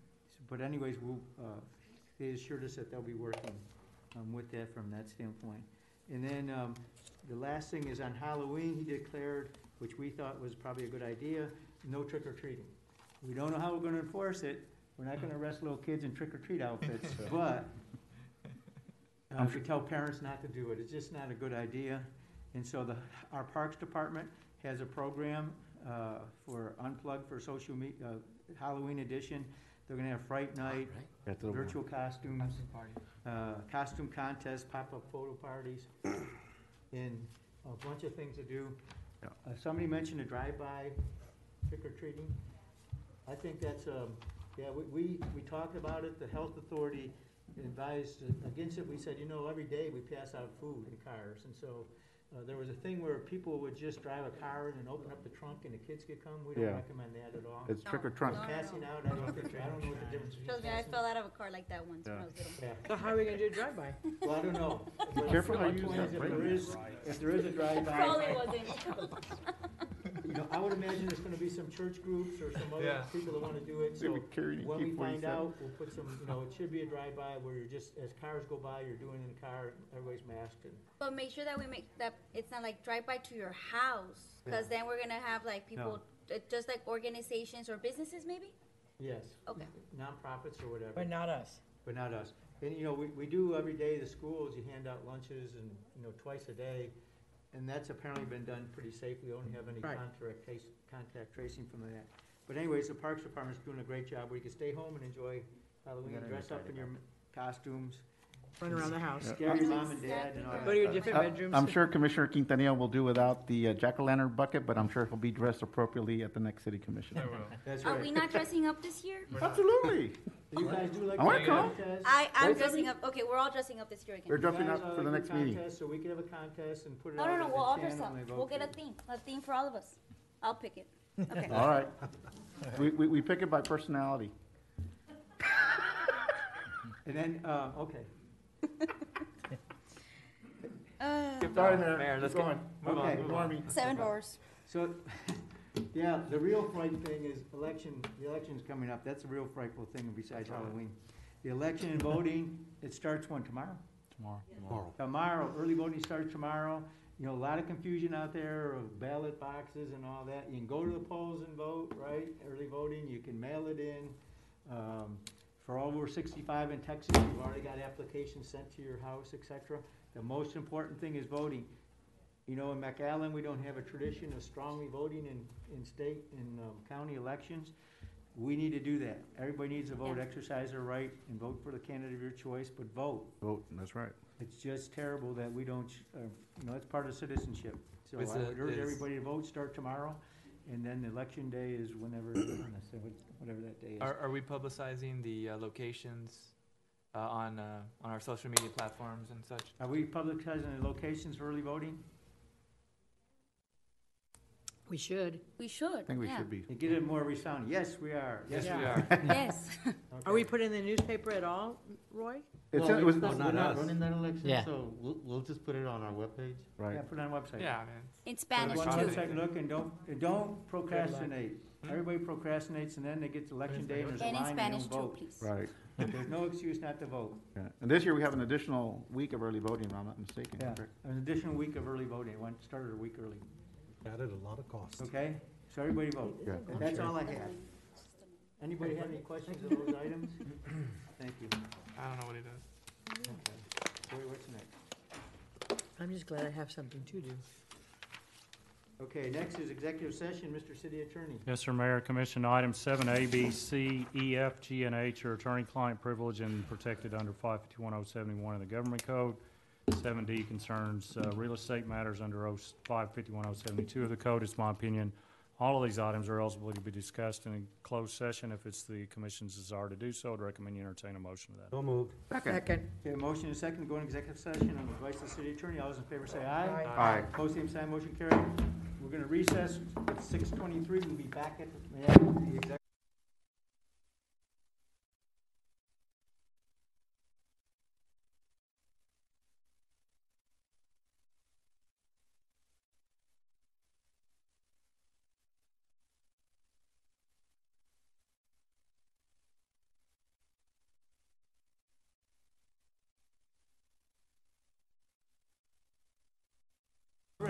But anyways, we'll, uh, they assured us that they'll be working, um, with that from that standpoint. And then, um, the last thing is on Halloween, he declared, which we thought was probably a good idea, no trick or treating. We don't know how we're gonna enforce it, we're not gonna arrest little kids in trick or treat outfits, but uh, we tell parents not to do it, it's just not a good idea. And so the, our Parks Department has a program, uh, for Unplugged for Social Media, uh, Halloween edition. They're gonna have Fright Night, That's the one. virtual costumes, uh, costume contests, pop-up photo parties, and a bunch of things to do. Yeah. Uh, somebody mentioned a drive-by trick or treating. I think that's, um, yeah, we, we, we talked about it, the health authority advised against it. We said, you know, every day we pass out food in cars, and so, uh, there was a thing where people would just drive a car in and open up the trunk and the kids could come. We don't Yeah. recommend that at all. It's trick or trunk. No, no, no. Passing out, I don't think, I don't know what the difference is. Trust me, I fell out of a car like that once when I was little. Yeah. So how are we gonna do a drive-by? Well, I don't know. Be careful how you use point that is, If there is, if there is a drive-by. Probably wasn't. You know, I would imagine there's gonna be some church groups or some other Yeah. people that wanna do it, They so would carry you when we find out, we'll put some, you know, it should be a drive-by where you're just, as cars go by, you're doing it in the car, everybody's masked and. But make sure that we make, that it's not like drive by to your house, cause then we're gonna have like people, uh, just like organizations or businesses maybe? Yes. Okay. Nonprofits or whatever. But not us. But not us. And, you know, we, we do every day, the schools, you hand out lunches and, you know, twice a day. And that's apparently been done pretty safely. We don't have any Right. contact trace, contact tracing from that. But anyways, the Parks Department's doing a great job where you can stay home and enjoy Halloween, dress up in your costumes. Run around the house. Scare your mom and dad and all that. Go to your different Uh, bedrooms. I'm sure Commissioner Quintanilla will do without the uh, jack-o'-lantern bucket, but I'm sure he'll be dressed appropriately at the next city commission. That's Are right. we not dressing up this year? Absolutely. You guys do like. I wanna a come. contest? I, I'm dressing up, okay, we're all dressing up this year We're again. dressing You guys, up uh, for the do next meeting. contest, So we can have a contest and put it No, out no, as no, we'll all channel dress up. and they We'll vote get a it. theme, a theme for all of us. I'll pick it. Okay. All right. We, we, we pick it by personality. And then, uh, okay. Uh, Sorry, Mayor. Mayor, let's going. go. Move on, Okay. move Ignore on. me. Seven doors. So, yeah, the real fright thing is election, the election's coming up, that's the real frightful thing besides Halloween. The election and voting, it starts when, tomorrow? Tomorrow. Tomorrow. Tomorrow, early voting starts tomorrow. You know, a lot of confusion out there of ballot boxes and all that. You can go to the polls and vote, right? Early voting, you can mail it in. Um, For over sixty-five in Texas, you've already got applications sent to your house, et cetera. The most important thing is voting. You know, in McAllen, we don't have a tradition of strongly voting in, in state and um, county elections. We need to do that. Everybody needs to vote, Yeah. exercise their right, and vote for the candidate of your choice, but vote. Vote, that's right. It's just terrible that we don't, uh, you know, it's part of citizenship. So Is I would urge is- everybody to vote, start tomorrow, and then the election day is whenever, whatever that day is. Are, are we publicizing the uh, locations uh, on, uh, on our social media platforms and such? Are we publicizing the locations for early voting? We should. We should, I think we yeah. should be. To get it more resounding, yes, we are. Yes, we are. Yes. Are we putting in the newspaper at all, Roy? It's, Well, it was, we- it's oh, we're not us. running that election, Yeah. so we'll, we'll just put it on our webpage. Right. Yeah, put it on the website. Yeah, man. In Go Spanish on the too. website look, and don't, and don't procrastinate. Hmm? Everybody procrastinates, and then they get to election day, and there's a And in line, and they Spanish don't too, vote. please. Right. There's no excuse not to vote. Yeah. And this year, we have an additional week of early voting, if I'm not mistaken. Yeah, correct? an additional week of early voting, one started a week early, Added a lot of cost. okay? So everybody vote. Yeah. That's all I have. Anybody have any questions of those items? Thank you. I don't know what he does. Okay. Joey, what's next? I'm just glad I have something to do. Okay, next is executive session, Mr. City Attorney. Yes, sir, Mayor. Commission item seven A, B, C, E, F, G, and H are attorney-client privilege and protected under five fifty-one oh seventy-one of the Government Code. Seven D concerns, uh, real estate matters under oh, five fifty-one oh seventy-two of the code. It's my opinion, all of these items are eligible to be discussed in a closed session. If it's the commission's desire to do so, I'd recommend you entertain a motion to that. So moved. Second. Okay, motion and second to go into executive session on the advice of the city attorney. All those in favor say aye. Aye. Opposed, same sign, motion carried. We're gonna recess at six twenty-three. We'll be back at the, at the exec.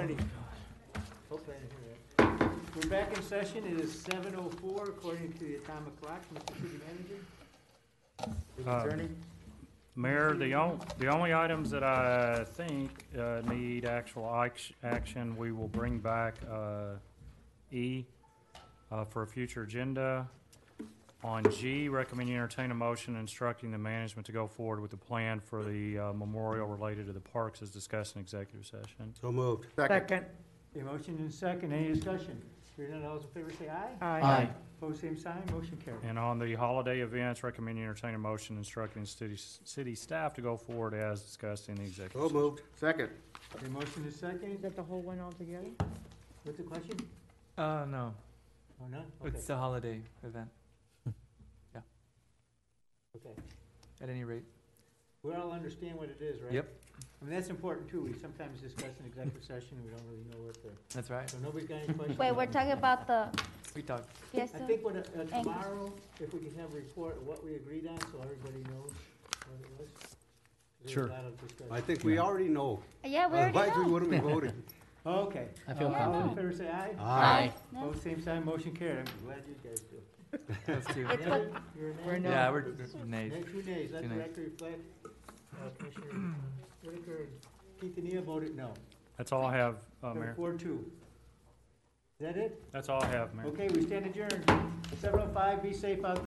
Ready. Hope I didn't hear that. We're back in session. It is seven oh four according to the atomic clock. Mr. City Manager? City Uh, Attorney? Mayor, the on, the only items that I think, uh, need actual act- action, we will bring back, uh, E, uh, for a future agenda. On G, recommend you entertain a motion instructing the management to go forward with the plan for the, uh, memorial related to the parks as discussed in executive session. So moved. Second. Okay, motion and second. Any discussion? Hearing none, all those in favor say aye. Aye. Opposed, same sign, motion carried. And on the holiday events, recommend you entertain a motion instructing city, city staff to go forward as discussed in the executive So session. moved. Second. Okay, motion is second. Is that the whole one altogether? What's the question? Uh, no, Oh, none? Okay, it's the holiday event, okay. at any rate. We all understand what it is, right? Yep. I mean, that's important too. We sometimes discuss in executive session, and we don't really know what the, That's right. so nobody's got any questions? Wait, we're talking about the, We talked. Yes, I fiesta? think what, uh, tomorrow, if we can have a report of what we agreed on, so everybody knows what it was. There's Sure. lot of discussion. I think we already know. Yeah, we already Otherwise, we know. wouldn't be voting. Okay. I feel All in confident. favor, say aye. Aye. No. Both same sign, motion carried. I'm glad you guys do. That's two. It's what, You're? We're no. Yeah, we're nays. Nay, two nays, let Two the nays. record reflect. Uh, Commissioner Whitacre and Keith Nia voted no. That's all I have, uh, Mayor. Four, two. Is that it? That's all I have, Mayor. Okay, we stand adjourned. Seven oh five, be safe out